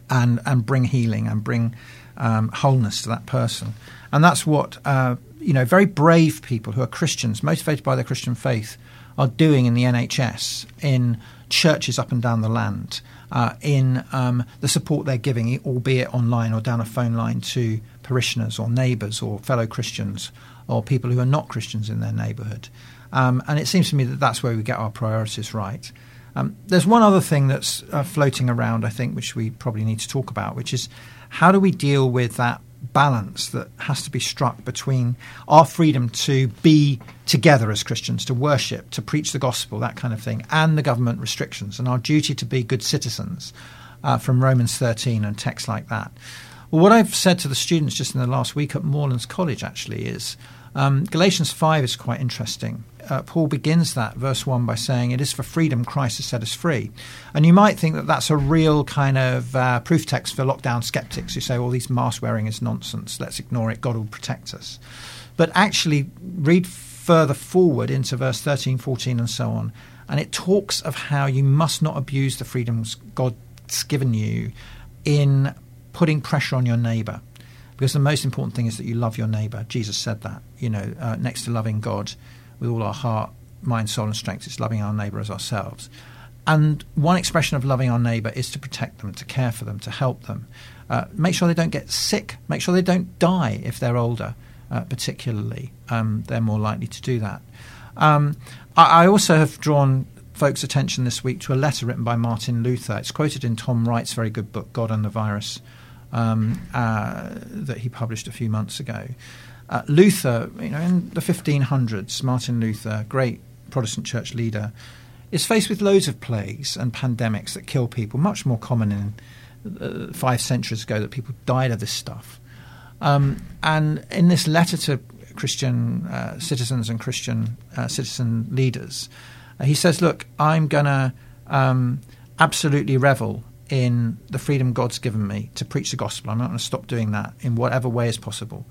and, and bring healing and bring um, wholeness to that person. And that's what uh, you know, very brave people who are Christians, motivated by their Christian faith, are doing in the NHS, in churches up and down the land, uh, in um, the support they're giving, albeit online or down a phone line to parishioners or neighbours or fellow Christians or people who are not Christians in their neighbourhood. Um, and it seems to me that that's where we get our priorities right. Um, there's one other thing that's uh, floating around, I think, which we probably need to talk about, which is how do we deal with that balance that has to be struck between our freedom to be together as Christians, to worship, to preach the gospel, that kind of thing, and the government restrictions, and our duty to be good citizens uh, from Romans 13 and texts like that. Well, what I've said to the students just in the last week at Moorlands College actually is um, Galatians 5 is quite interesting. Uh, Paul begins that, verse 1, by saying, It is for freedom Christ has set us free. And you might think that that's a real kind of uh, proof text for lockdown skeptics who say, Well, these mask wearing is nonsense. Let's ignore it. God will protect us. But actually, read further forward into verse 13, 14, and so on. And it talks of how you must not abuse the freedoms God's given you in putting pressure on your neighbor. Because the most important thing is that you love your neighbor. Jesus said that, you know, uh, next to loving God with all our heart, mind, soul, and strength, it's loving our neighbor as ourselves. And one expression of loving our neighbor is to protect them, to care for them, to help them. Uh, make sure they don't get sick. Make sure they don't die if they're older, uh, particularly. Um, they're more likely to do that. Um, I, I, also have drawn folks' attention this week to a letter written by Martin Luther. It's quoted in Tom Wright's very good book, God and the Virus um, uh, that he published a few months ago. Uh, Luther, you know, in the 1500s, Martin Luther, great Protestant church leader, is faced with loads of plagues and pandemics that kill people, much more common in uh, five centuries ago that people died of this stuff. Um, and in this letter to Christian uh, citizens and Christian uh, citizen leaders, uh, he says, Look, I'm going to um, absolutely revel in the freedom God's given me to preach the gospel. I'm not going to stop doing that in whatever way is possible.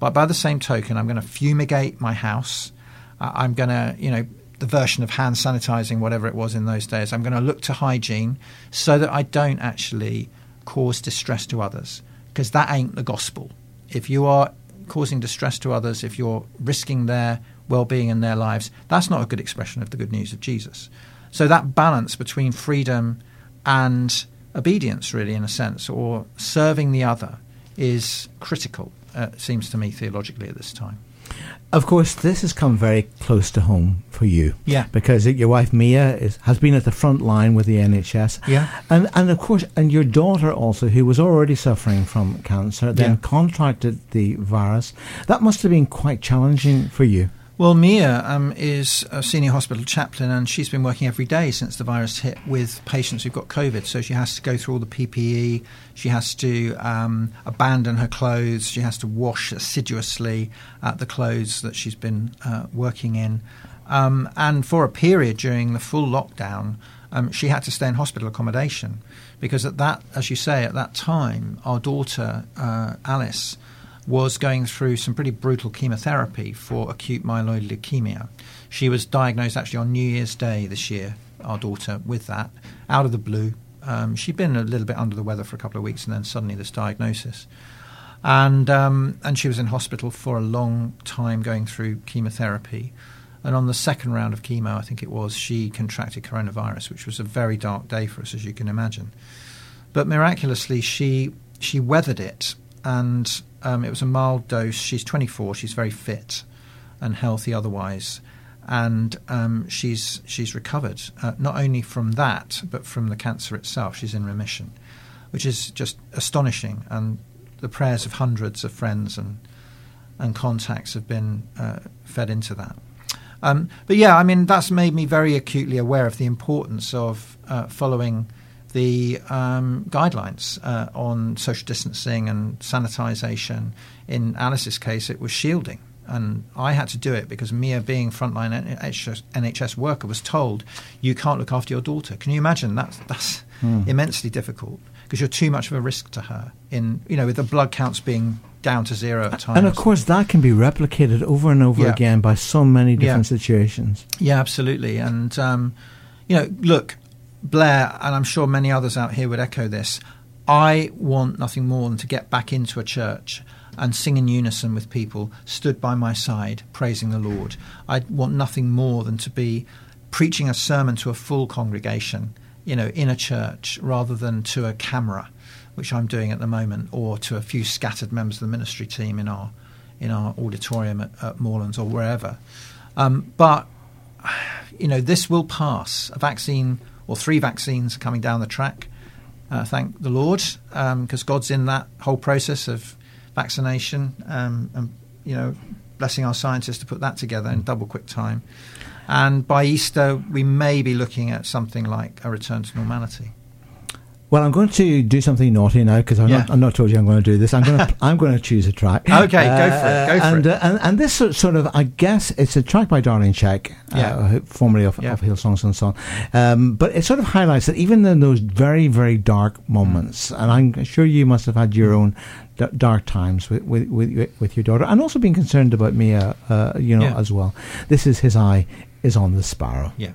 But by the same token, I'm going to fumigate my house. I'm going to, you know, the version of hand sanitizing, whatever it was in those days. I'm going to look to hygiene so that I don't actually cause distress to others, because that ain't the gospel. If you are causing distress to others, if you're risking their well being and their lives, that's not a good expression of the good news of Jesus. So that balance between freedom and obedience, really, in a sense, or serving the other is critical, uh, seems to me, theologically at this time. Of course, this has come very close to home for you. Yeah. Because your wife Mia is, has been at the front line with the NHS. Yeah. And and of course, and your daughter also, who was already suffering from cancer, then yeah. contracted the virus. That must have been quite challenging for you. Well, Mia um, is a senior hospital chaplain, and she's been working every day since the virus hit with patients who've got COVID. So she has to go through all the PPE. She has to um, abandon her clothes. She has to wash assiduously uh, the clothes that she's been uh, working in. Um, and for a period during the full lockdown, um, she had to stay in hospital accommodation because at that, as you say, at that time, our daughter uh, Alice was going through some pretty brutal chemotherapy for acute myeloid leukemia. She was diagnosed actually on New Year's Day this year, our daughter, with that, out of the blue. Um, she'd been a little bit under the weather for a couple of weeks, and then suddenly this diagnosis. And, um, and she was in hospital for a long time going through chemotherapy. And on the second round of chemo, I think it was, she contracted coronavirus, which was a very dark day for us, as you can imagine. But miraculously, she, she weathered it and um, it was a mild dose. She's 24. She's very fit and healthy otherwise, and um, she's she's recovered uh, not only from that but from the cancer itself. She's in remission, which is just astonishing. And the prayers of hundreds of friends and and contacts have been uh, fed into that. Um, but yeah, I mean that's made me very acutely aware of the importance of uh, following the um, guidelines uh, on social distancing and sanitization. In Alice's case, it was shielding. And I had to do it because Mia, being frontline NHS, NHS worker, was told, you can't look after your daughter. Can you imagine? That's, that's mm. immensely difficult because you're too much of a risk to her, in, you know, with the blood counts being down to zero at times. And of course, that can be replicated over and over yeah. again by so many different yeah. situations. Yeah, absolutely. And, um, you know, look, Blair, and I'm sure many others out here would echo this, I want nothing more than to get back into a church and sing in unison with people stood by my side, praising the Lord. I want nothing more than to be preaching a sermon to a full congregation, you know, in a church rather than to a camera, which I'm doing at the moment, or to a few scattered members of the ministry team in our in our auditorium at, at or wherever. Um, but you know, this will pass. A vaccine or three vaccines coming down the track. Uh, thank the Lord, because um, God's in that whole process of vaccination, um, and you know, blessing our scientists to put that together in double quick time. And by Easter, we may be looking at something like a return to normality. Well, I'm going to do something naughty now because I'm, yeah. not, I'm not told you I'm going to do this. I'm going to I'm going to choose a track. Okay, uh, go for it. Go and, it. Uh, and, and this sort of, I guess, it's a track by Darlene Zschech, uh, yeah. uh, formerly of, yeah. of Hillsongs and Son. Um, but it sort of highlights that even in those very very dark moments, and I'm sure you must have had your own d- dark times with, with, with with your daughter, and also being concerned about Mia, uh, you know, as well. This is his eye is on the sparrow. Yeah.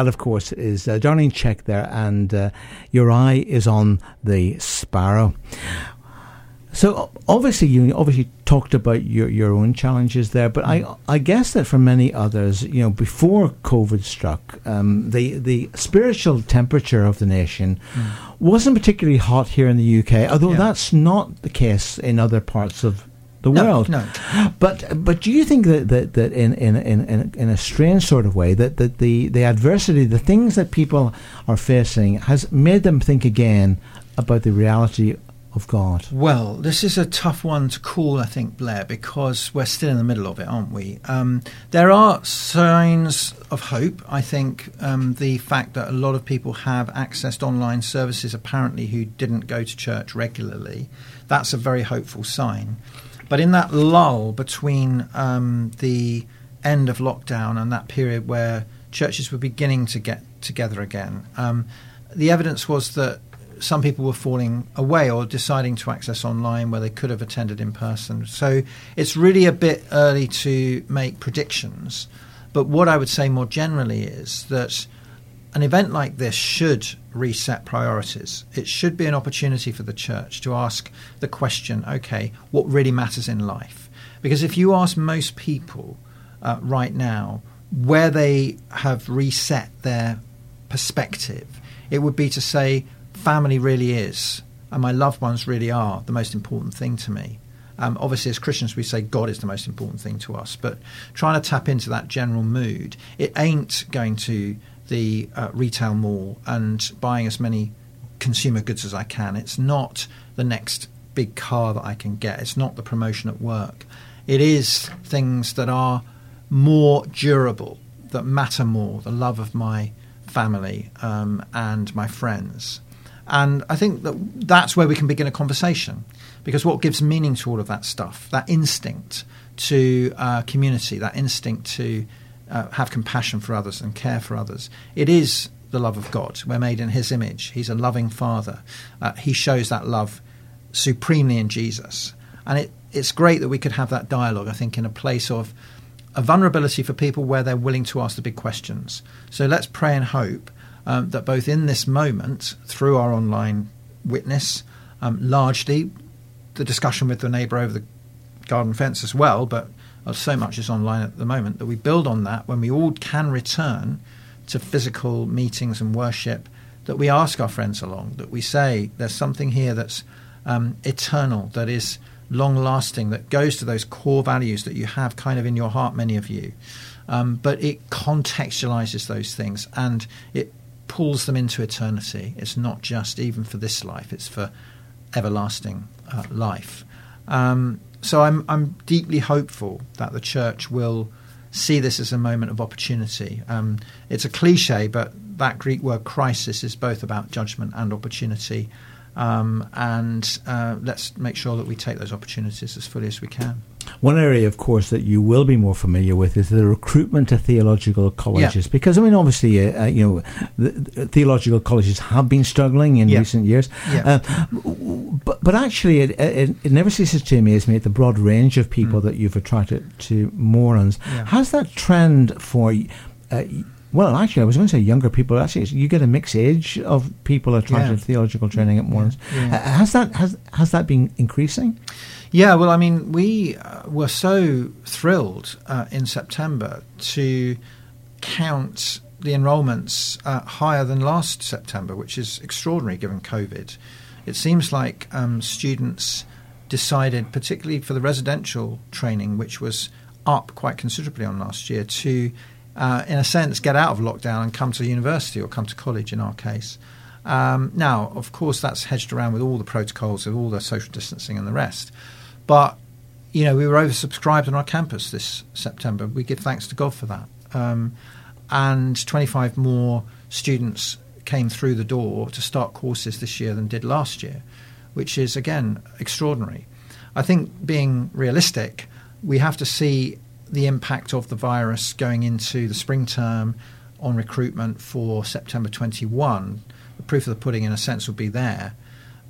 That, of course, is uh, Darlene Zschech there, and uh, Your Eye is on the Sparrow. So obviously, you obviously talked about your, your own challenges there, but I I guess that for many others, you know, before COVID struck, um, the the spiritual temperature of the nation mm. wasn't particularly hot here in the UK. Although yeah. that's not the case in other parts of the no, world. No. But but do you think that, that, that in, in, in, in a strange sort of way that, that the, the adversity, the things that people are facing has made them think again about the reality of God? Well, this is a tough one to call, I think, Blair, because we're still in the middle of it, aren't we? Um, there are signs of hope. I think um, the fact that a lot of people have accessed online services, apparently, who didn't go to church regularly, that's a very hopeful sign. But in that lull between um, the end of lockdown and that period where churches were beginning to get together again, um, the evidence was that some people were falling away or deciding to access online where they could have attended in person. So it's really a bit early to make predictions. But what I would say more generally is that an event like this should reset priorities. It should be an opportunity for the church to ask the question okay, what really matters in life? Because if you ask most people uh, right now where they have reset their perspective, it would be to say, family really is, and my loved ones really are the most important thing to me. Um, obviously, as Christians, we say God is the most important thing to us, but trying to tap into that general mood, it ain't going to the uh, retail mall and buying as many consumer goods as I can. It's not the next big car that I can get. It's not the promotion at work. It is things that are more durable, that matter more, the love of my family um, and my friends. And I think that that's where we can begin a conversation because what gives meaning to all of that stuff, that instinct to uh, community, that instinct to uh, have compassion for others and care for others, it is the love of God. We're made in His image. He's a loving Father. Uh, he shows that love supremely in Jesus. And it, it's great that we could have that dialogue, I think, in a place of a vulnerability for people where they're willing to ask the big questions. So let's pray and hope um, that both in this moment, through our online witness, um, largely the discussion with the neighbour over the garden fence as well, but uh, so much is online at the moment that we build on that when we all can return to physical meetings and worship, that we ask our friends along, that we say there's something here that's um, eternal, that is long lasting, that goes to those core values that you have kind of in your heart, many of you. Um, but it contextualizes those things and it pulls them into eternity. It's not just even for this life; it's for everlasting uh, life. Um, so I'm I'm deeply hopeful that the church will see this as a moment of opportunity. Um, it's a cliche, but that Greek word crisis is both about judgment and opportunity. Um, and uh, let's make sure that we take those opportunities as fully as we can. One area, of course, that you will be more familiar with is the recruitment to theological colleges, yeah. because I mean, obviously, uh, uh, you know, the, the theological colleges have been struggling in yeah. recent years. Yeah. Uh, but but actually, it, it, it, never ceases to amaze me at the broad range of people mm. that you've attracted to Moorlands. Has that trend for uh, well, actually, I was going to say younger people. Actually, you get a mixed age of people attracted yeah. to theological training at Moorlands. Yeah. Yeah. has that has has that been increasing? Yeah, well, I mean, we uh, were so thrilled uh, in September to count the enrolments uh, higher than last September, which is extraordinary given COVID. It seems like um, students decided, particularly for the residential training, which was up quite considerably on last year, to, uh, in a sense, get out of lockdown and come to university or come to college in our case. Um, now, of course, that's hedged around with all the protocols of all the social distancing and the rest. But you know, we were oversubscribed on our campus this September. We give thanks to God for that. Um, and 25 more students came through the door to start courses this year than did last year, which is again extraordinary. I think being realistic, we have to see the impact of the virus going into the spring term on recruitment for September 21. The proof of the pudding, in a sense, will be there.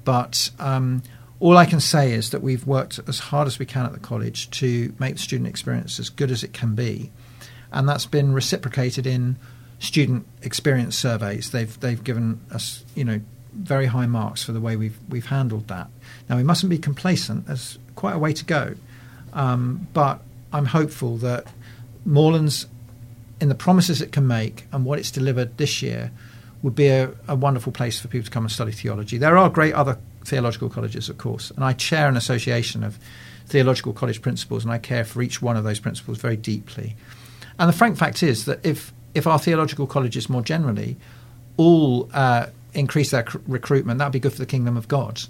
But um, all I can say is that we've worked as hard as we can at the college to make the student experience as good as it can be, and that's been reciprocated in student experience surveys. They've they've given us you know very high marks for the way we've we've handled that. Now we mustn't be complacent. There's quite a way to go, um, but I'm hopeful that Moorlands, in the promises it can make and what it's delivered this year, would be a, a wonderful place for people to come and study theology. There are great other theological colleges, of course, and I chair an association of theological college principals, and I care for each one of those principals very deeply. And the frank fact is that if if our theological colleges more generally all uh, increase their c- recruitment, that would be good for the kingdom of God.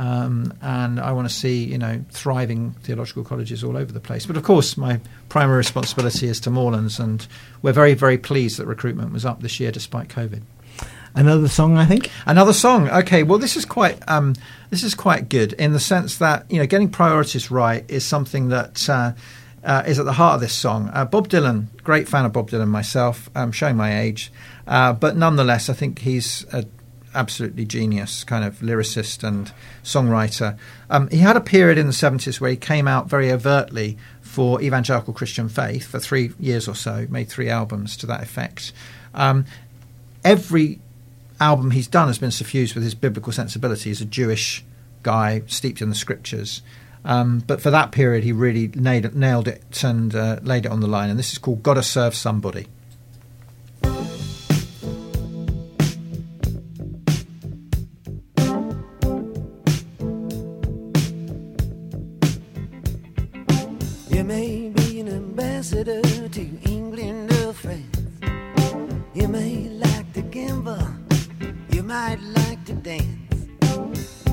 Um, and I want to see, you know, thriving theological colleges all over the place. But of course, my primary responsibility is to Moorlands, and we're very, very pleased that recruitment was up this year despite COVID. Another song, I think. Another song. Okay, well, this is quite um, this is quite good in the sense that you know getting priorities right is something that. Uh, uh, is at the heart of this song. Uh, Bob Dylan, great fan of Bob Dylan myself, um, showing my age, uh, but nonetheless, I think he's a absolutely genius kind of lyricist and songwriter. Um, he had a period in the 70s where he came out very overtly for evangelical Christian faith for three years or so, made three albums to that effect. Um, every album he's done has been suffused with his biblical sensibility. He's a Jewish guy steeped in the scriptures. Um, but for that period, he really nailed, nailed it and uh, laid it on the line. And this is called Gotta Serve Somebody. might like to dance.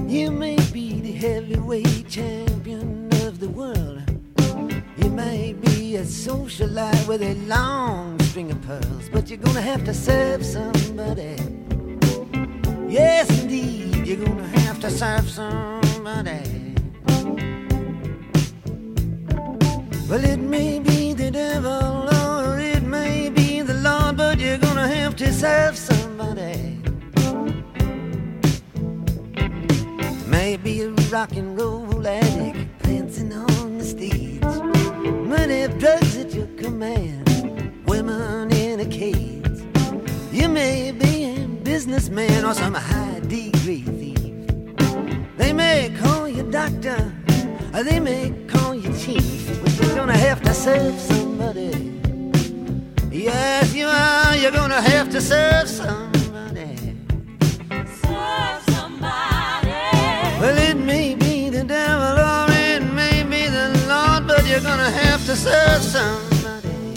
You may be the heavyweight champion of the world. You may be a socialite with a long string of pearls, but you're gonna have to serve somebody. Yes, indeed, you're gonna have to serve somebody. Well, it may be the devil or it may be the Lord, but you're gonna have to serve somebody. rock and roll addict dancing on the stage. Money, drugs at your command, women in a cage. You may be a businessman or some high degree thief. They may call you doctor, or they may call you chief, but you're gonna have to serve somebody. Yes, you are. You're gonna have to serve somebody. you're gonna have to serve somebody.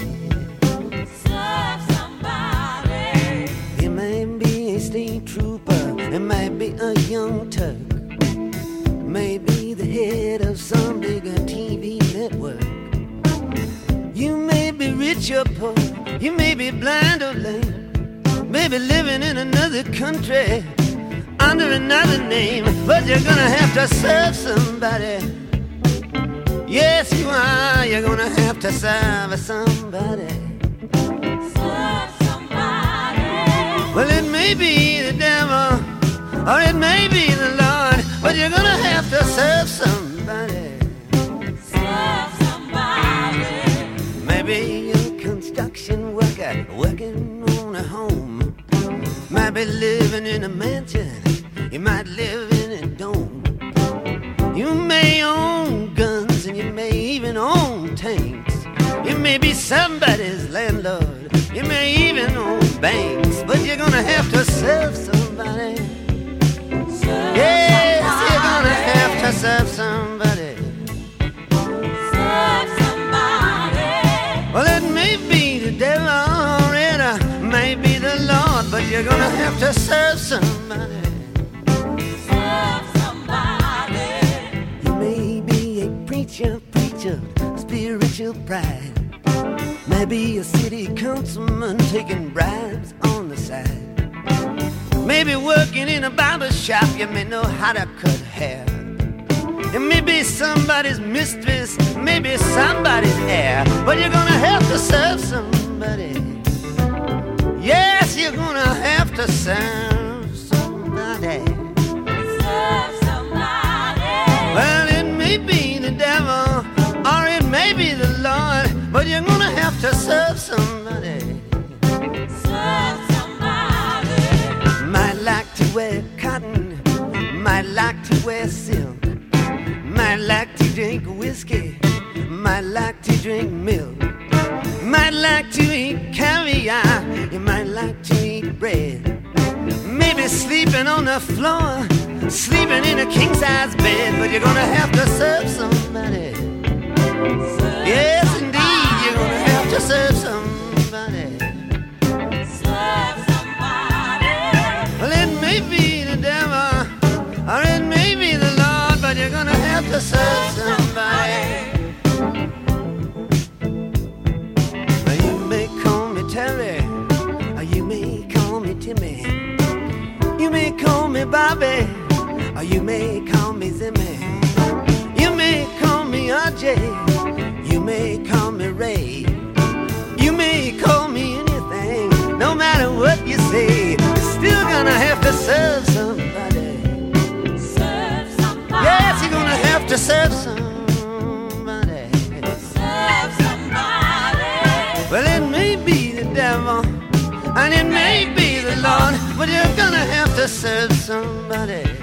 Serve somebody. It may be a state trooper, it may be a young Turk, maybe the head of some bigger TV network. You may be rich or poor, you may be blind or lame, maybe living in another country under another name, but you're gonna have to serve somebody. Yes, you are. You're gonna have to serve somebody. Serve somebody. Well, it may be the devil, or it may be the Lord, but you're gonna have to serve somebody. Serve somebody. Maybe you're a construction worker working on a home. Might be living in a mansion. You might live in you may own guns and you may even own tanks. You may be somebody's landlord. You may even own banks, but you're gonna have to serve somebody. Serve yes, somebody. you're gonna have to serve somebody. Serve somebody. Well, it may be the devil or it uh, may be the Lord, but you're gonna have to serve somebody. preacher, preacher, spiritual pride. Maybe a city councilman taking bribes on the side. Maybe working in a barber shop, you may know how to cut hair. And maybe somebody's mistress, maybe somebody's heir, but you're gonna have to serve somebody. Yes, you're gonna have to serve somebody. Serve somebody. Well, it may be the devil, or it may be the Lord, but you're gonna have to serve somebody. Serve somebody. Might like to wear cotton, might like to wear silk, might like to drink whiskey, might like to drink milk. Might like to eat caviar, you might like to eat bread. Maybe sleeping on the floor Sleeping in a king size bed. But you're gonna have to serve somebody. Yes, indeed, you're gonna have to serve somebody. Serve somebody. Well, it may be the devil, or it may be the Lord, but you're gonna have to serve somebody. Well, you may call me Terry, or you may call me Timmy. You may call me Bobby, or you may call me Zimmy. You may call me RJ, you may call me Ray. You may call me anything, no matter what you say. You're still gonna have to serve somebody. Serve somebody. Yes, you're gonna have to serve somebody. Serve somebody. Well, it may be the devil, and it may be the Lord, but you're gonna have to serve somebody.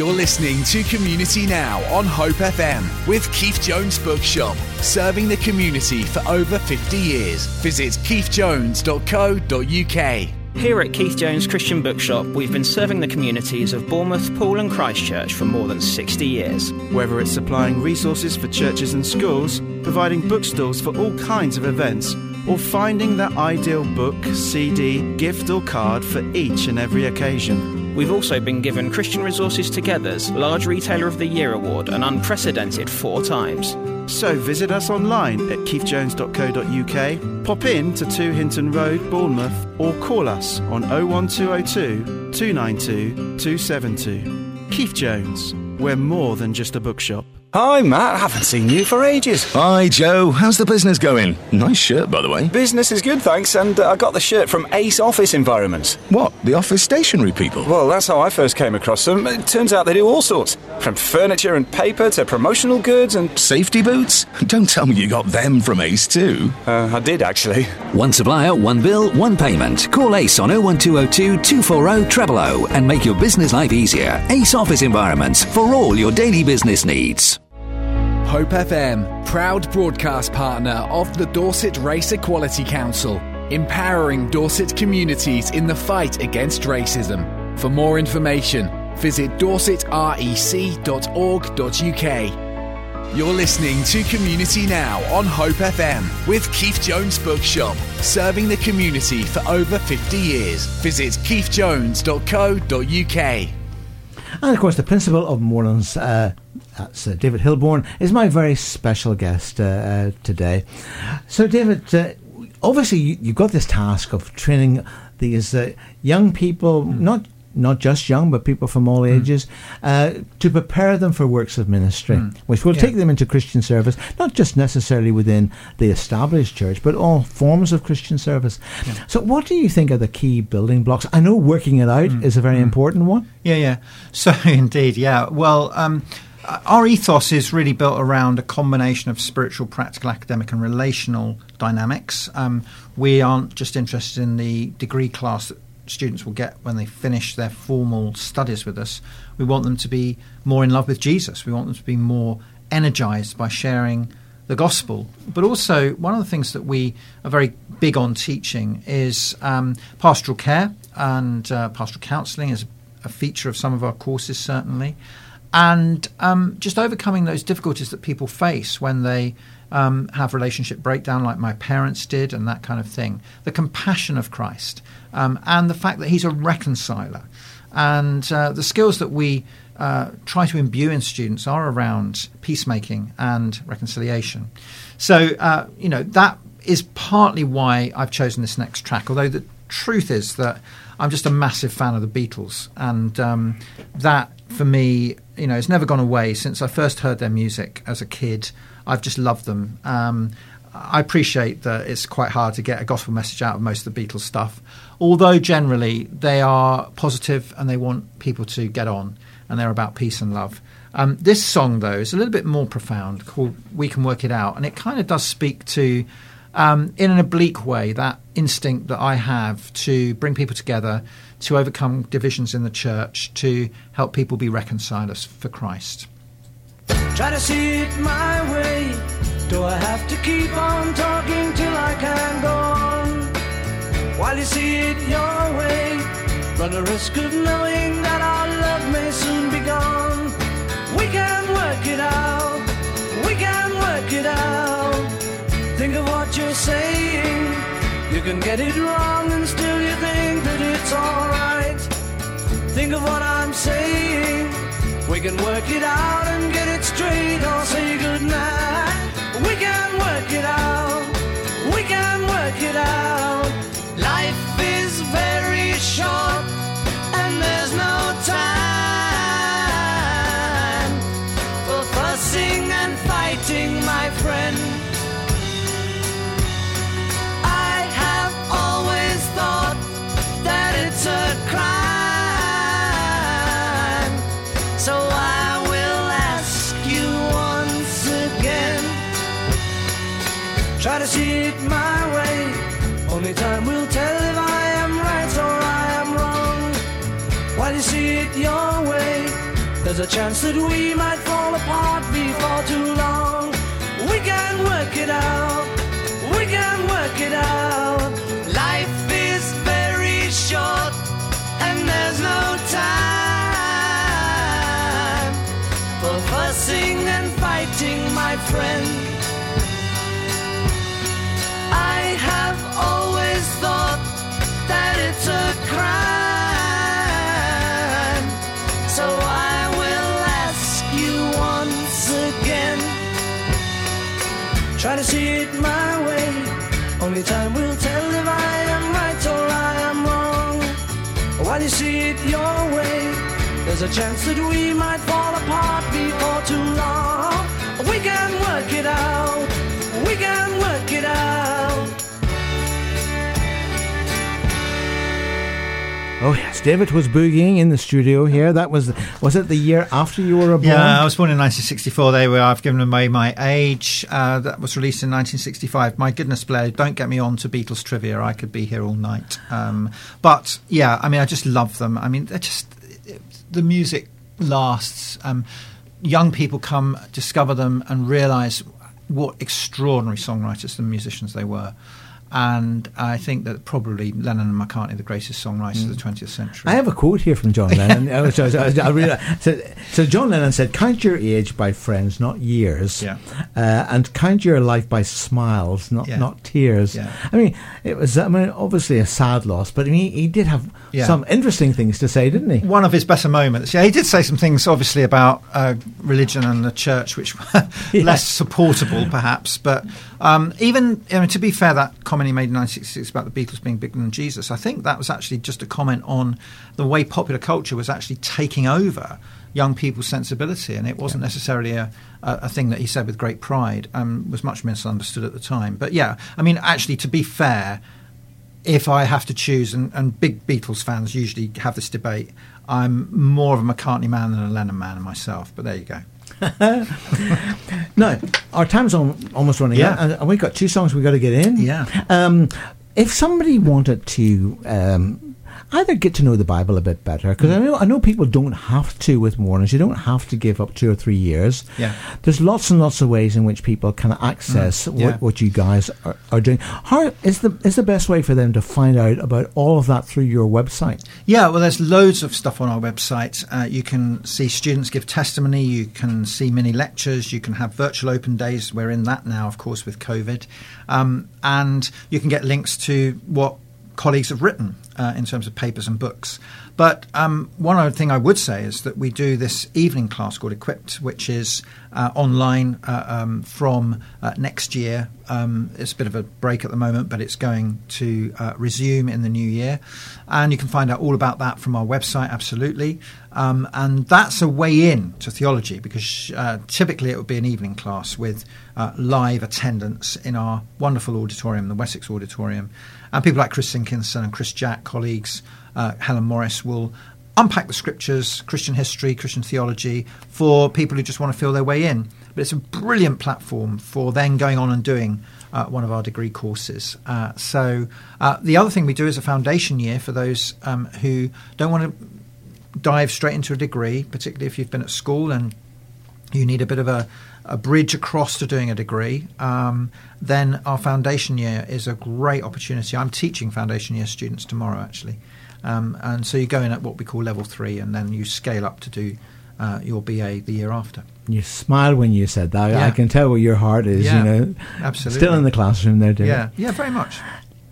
You're listening to Community Now on Hope FM with Keith Jones Bookshop, serving the community for over 50 years. Visit keithjones.co.uk. Here at Keith Jones Christian Bookshop, we've been serving the communities of Bournemouth, Poole, and Christchurch for more than 60 years. Whether it's supplying resources for churches and schools, providing bookstores for all kinds of events, or finding that ideal book, CD, gift, or card for each and every occasion. We've also been given Christian Resources Together's Large Retailer of the Year award an unprecedented four times. So visit us online at keithjones.co.uk, pop in to 2 Hinton Road, Bournemouth, or call us on 01202 292 272. Keith Jones, we're more than just a bookshop. Hi, Matt. I haven't seen you for ages. Hi, Joe. How's the business going? Nice shirt, by the way. Business is good, thanks, and uh, I got the shirt from Ace Office Environments. What? The office stationery people? Well, that's how I first came across them. It turns out they do all sorts from furniture and paper to promotional goods and. Safety boots? Don't tell me you got them from Ace, too. Uh, I did, actually. One supplier, one bill, one payment. Call Ace on 01202 240 00 and make your business life easier. Ace Office Environments for all your daily business needs. Hope FM, proud broadcast partner of the Dorset Race Equality Council, empowering Dorset communities in the fight against racism. For more information, visit dorsetrec.org.uk. You're listening to Community Now on Hope FM with Keith Jones Bookshop, serving the community for over 50 years. Visit keithjones.co.uk. And of course, the principal of Moorlands, uh, that's uh, David Hilborn, is my very special guest uh, uh, today. So, David, uh, obviously, you, you've got this task of training these uh, young people, not not just young, but people from all ages, uh, to prepare them for works of ministry, Mm. which will Yeah. take them into Christian service, not just necessarily within the established church, but all forms of Christian service. So, what do you think are the key building blocks? I know working it out is a very important one. Yeah, yeah. So indeed, yeah. Well, um, our ethos is really built around a combination of spiritual, practical, academic, and relational dynamics. Um, we aren't just interested in the degree class that students will get when they finish their formal studies with us. We want them to be more in love with Jesus. We want them to be more energized by sharing the gospel. But also, one of the things that we are very big on teaching is um, pastoral care and uh, pastoral counselling is a feature of some of our courses, certainly. And um, just overcoming those difficulties that people face when they um, have relationship breakdown, like my parents did, and that kind of thing. The compassion of Christ, um, and the fact that He's a reconciler. And uh, the skills that we uh, try to imbue in students are around peacemaking and reconciliation. So, uh, you know, that is partly why I've chosen this next track, although the truth is that I'm just a massive fan of the Beatles. And um, that, for me, you know, it's never gone away since I first heard their music as a kid. I've just loved them. Um, I appreciate that it's quite hard to get a gospel message out of most of the Beatles stuff, although generally they are positive and they want people to get on and they're about peace and love. Um, this song, though, is a little bit more profound called We Can Work It Out, and it kind of does speak to, um, in an oblique way, that instinct that I have to bring people together, to overcome divisions in the church, to help people be reconciled for Christ. Try to see it my way. Do I have to keep on talking till I can go on? While you see it your way, run risk of knowing that our love may soon be gone. We can work it out. We can work it out. Think of what you're saying. You can get it wrong and still it's alright. Think of what I'm saying. We can work it out and get it straight or say goodnight. We can work it out. There's a chance that we might fall apart before too long. We can work it out. We can work it out. Life is very short and there's no time for fussing and fighting, my friend. I have always thought that it's a crime. Try to see it my way. Only time will tell if I am right or I am wrong. While you see it your way, there's a chance that we might fall apart before too long. We can work it out. We can work it out. Oh yes, David was boogieing in the studio here. That was was it the year after you were born? Yeah, I was born in 1964. There we are. I've given away my age. Uh, that was released in 1965. My goodness, Blair, don't get me on to Beatles trivia. I could be here all night. Um, but yeah, I mean, I just love them. I mean, they're just the music lasts. Um, young people come, discover them, and realise what extraordinary songwriters and musicians they were. And I think that probably Lennon and McCartney, the greatest songwriters of the 20th century. I have a quote here from John Lennon. So, so, I really, so, so John Lennon said, "Count your age by friends, not years, Yeah. uh, and count your life by smiles, not Yeah. not tears." Yeah. I mean, it was I mean, obviously a sad loss, but I mean, he did have Yeah. some interesting things to say, didn't he? One of his better moments. Yeah, he did say some things, obviously, about uh, religion and the church, which were less supportable, perhaps. But um, even, I mean, to be fair, that comment he made in 1966 about the Beatles being bigger than Jesus, I think that was actually just a comment on the way popular culture was actually taking over young people's sensibility, and it wasn't necessarily a, a, a thing that he said with great pride. Um, was much misunderstood at the time. But yeah, I mean, actually, to be fair, if I have to choose, and, and big Beatles fans usually have this debate, I'm more of a McCartney man than a Lennon man myself. But there you go. No, our time's on, almost running Yeah. out, and, we've got two songs we've got to get in. Yeah. Um, if somebody wanted to um, either get to know the Bible a bit better, because I know I know people don't have to with Warners. You don't have to give up two or three years. Yeah. There's lots and lots of ways in which people can access Mm, yeah. what, what you guys are, are doing. How is the is the best way for them to find out about all of that through your website? Yeah, well, there's loads of stuff on our website. Uh, you can see students give testimony. You can see mini lectures. You can have virtual open days. We're in that now, of course, with COVID. Um, and you can get links to what colleagues have written uh, in terms of papers and books. But um, one other thing I would say is that we do this evening class called Equipped, which is uh, online uh, um, from uh, next year. Um, it's a bit of a break at the moment, but it's going to uh, resume in the new year. And you can find out all about that from our website, absolutely. Um, and that's a way in to theology because uh, typically it would be an evening class with live attendance in our wonderful auditorium, the Wessex Auditorium. And people like Chris Sinkinson and Chris Jack, colleagues, uh, Helen Morris, will unpack the scriptures, Christian history, Christian theology for people who just want to feel their way in. But it's a brilliant platform for then going on and doing uh, one of our degree courses. Uh, so uh, the other thing we do is a foundation year for those um, who don't want to dive straight into a degree, particularly if you've been at school and you need a bit of a, a bridge across to doing a degree, um, then our foundation year is a great opportunity. I'm teaching foundation year students tomorrow, actually. Um, and so you go in at what we call level three, and then you scale up to do uh, your BA the year after. You smile when you said that. Yeah. I can tell where your heart is. Yeah, you know, absolutely. Still in the classroom there, David. Yeah, yeah, very much.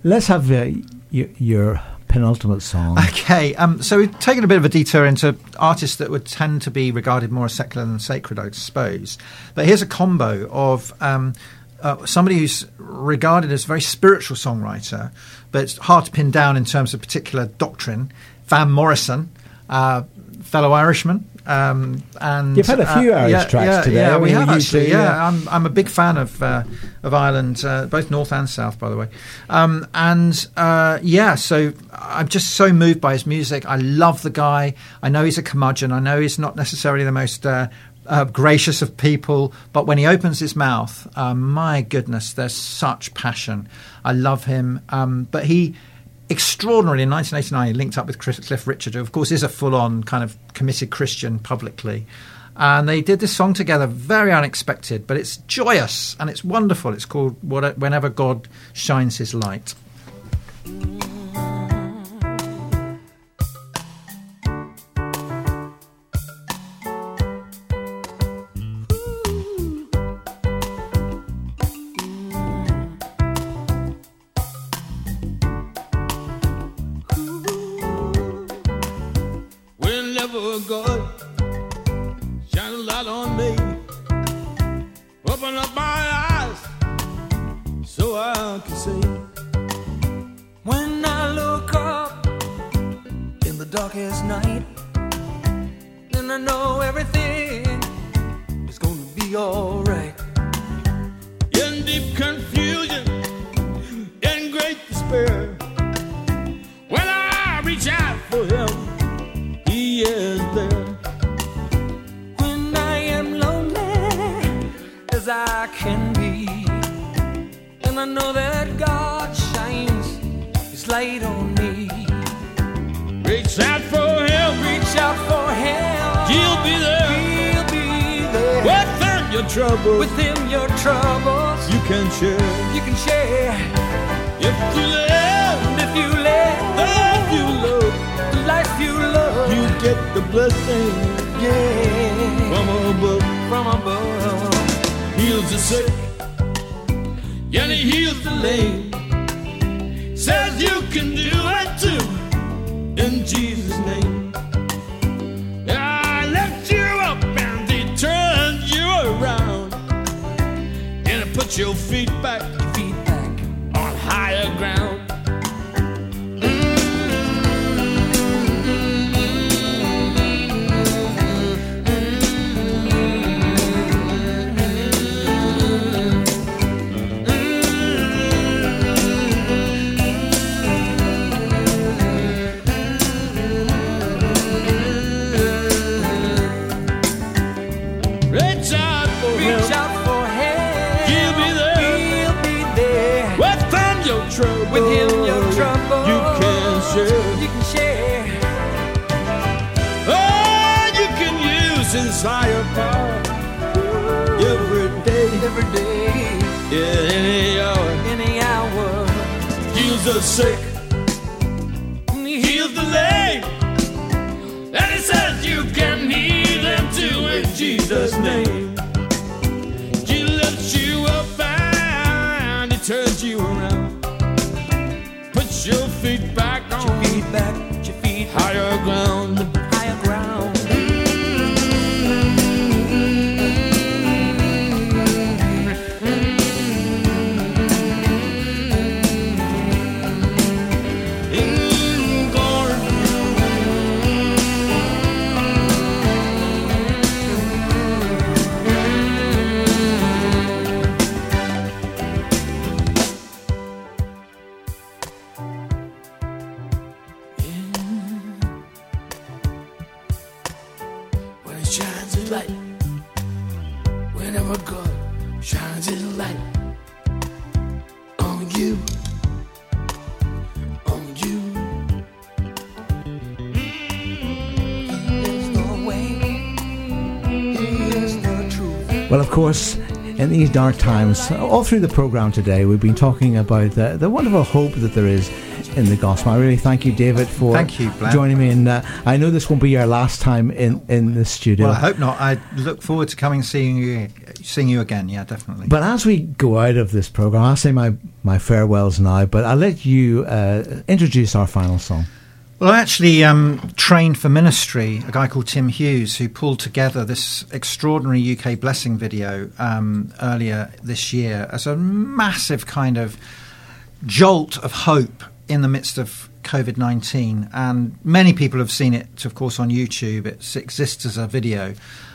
Let's have uh, y- your penultimate song. Okay, um, so we've taken a bit of a detour into artists that would tend to be regarded more as secular than sacred, I suppose. But here's a combo of um, uh, somebody who's regarded as a very spiritual songwriter, but it's hard to pin down in terms of particular doctrine. Van Morrison, uh, fellow Irishman. Um, and You've had a few uh, Irish yeah, tracks yeah, today, Yeah, we haven't have actually. two? Yeah, Yeah. I'm, I'm a big fan of uh, of Ireland, uh, both north and south, by the way. Um, and uh, yeah, so I'm just so moved by his music. I love the guy. I know he's a curmudgeon. I know he's not necessarily the most. Uh, uh, gracious of people, but when he opens his mouth, um, my goodness, there's such passion. I love him, um, but he extraordinarily in 1989 he linked up with Chris, Cliff Richard, who of course is a full-on kind of committed Christian publicly, and they did this song together, very unexpected, but it's joyous and it's wonderful. It's called "Whenever God Shines His Light." Jesus' name. These dark times, all through the program today, we've been talking about the, the wonderful hope that there is in the gospel. I really thank you, David, for Thank you, joining me. And uh, I know this won't be your last time in, in the studio. Well, I hope not. I look forward to coming seeing you, seeing you again. Yeah, definitely. But as we go out of this program, I'll say my, my farewells now, but I'll let you uh, introduce our final song. Well, I actually um, trained for ministry a guy called Tim Hughes who pulled together this extraordinary UK blessing video um, earlier this year as a massive kind of jolt of hope in the midst of COVID 19. And many people have seen it, of course, on YouTube. It exists as a video.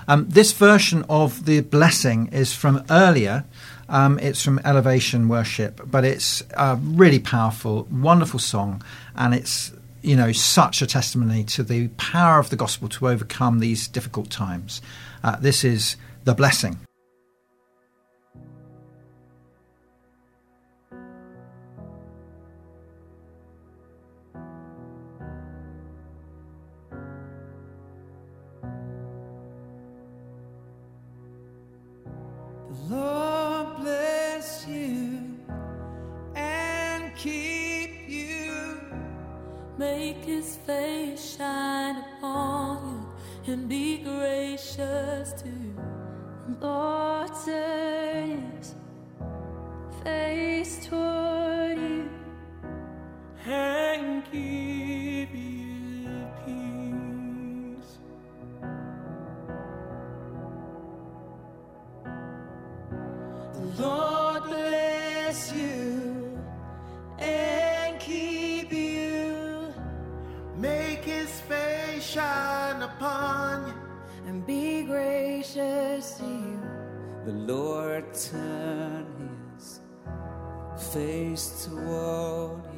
Um, this version of the blessing is from earlier. Um, it's from Elevation Worship, but it's a really powerful, wonderful song, and it's you know such a testimony to the power of the gospel to overcome these difficult times. Uh, this is the blessing. Make his face shine upon you and be gracious to you. Lord, turn his face toward you and give you peace. The Lord bless you upon you and be gracious to you. The Lord turn his face toward you.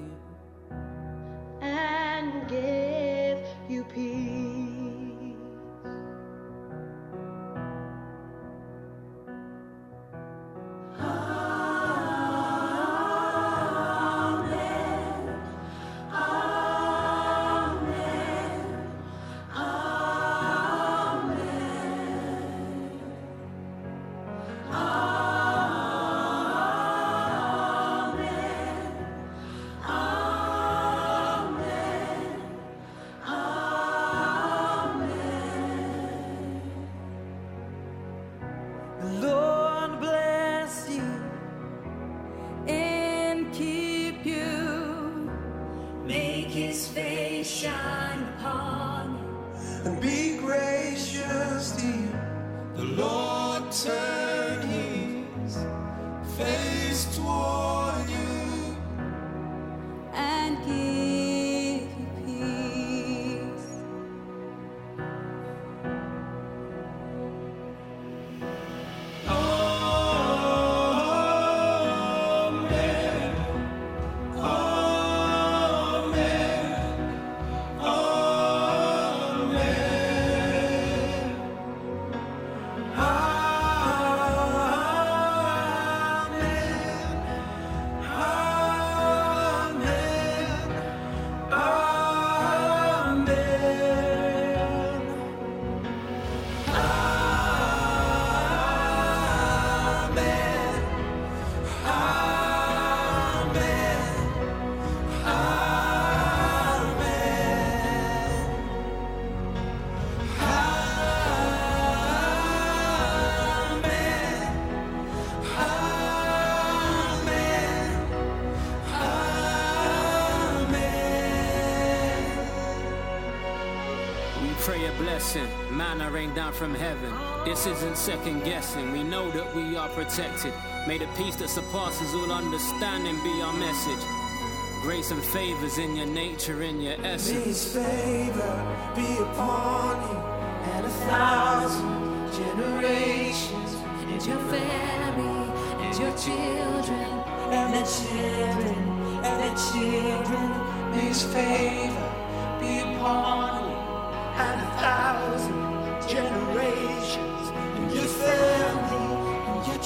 Down from heaven. This isn't second guessing, we know that we are protected. May the peace that surpasses all understanding be our message. Grace and favors in your nature, in your May His essence. favor be upon you and a thousand generations, and your family, and your children, and their children, and their children. May His favor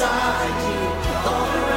beside you. All around.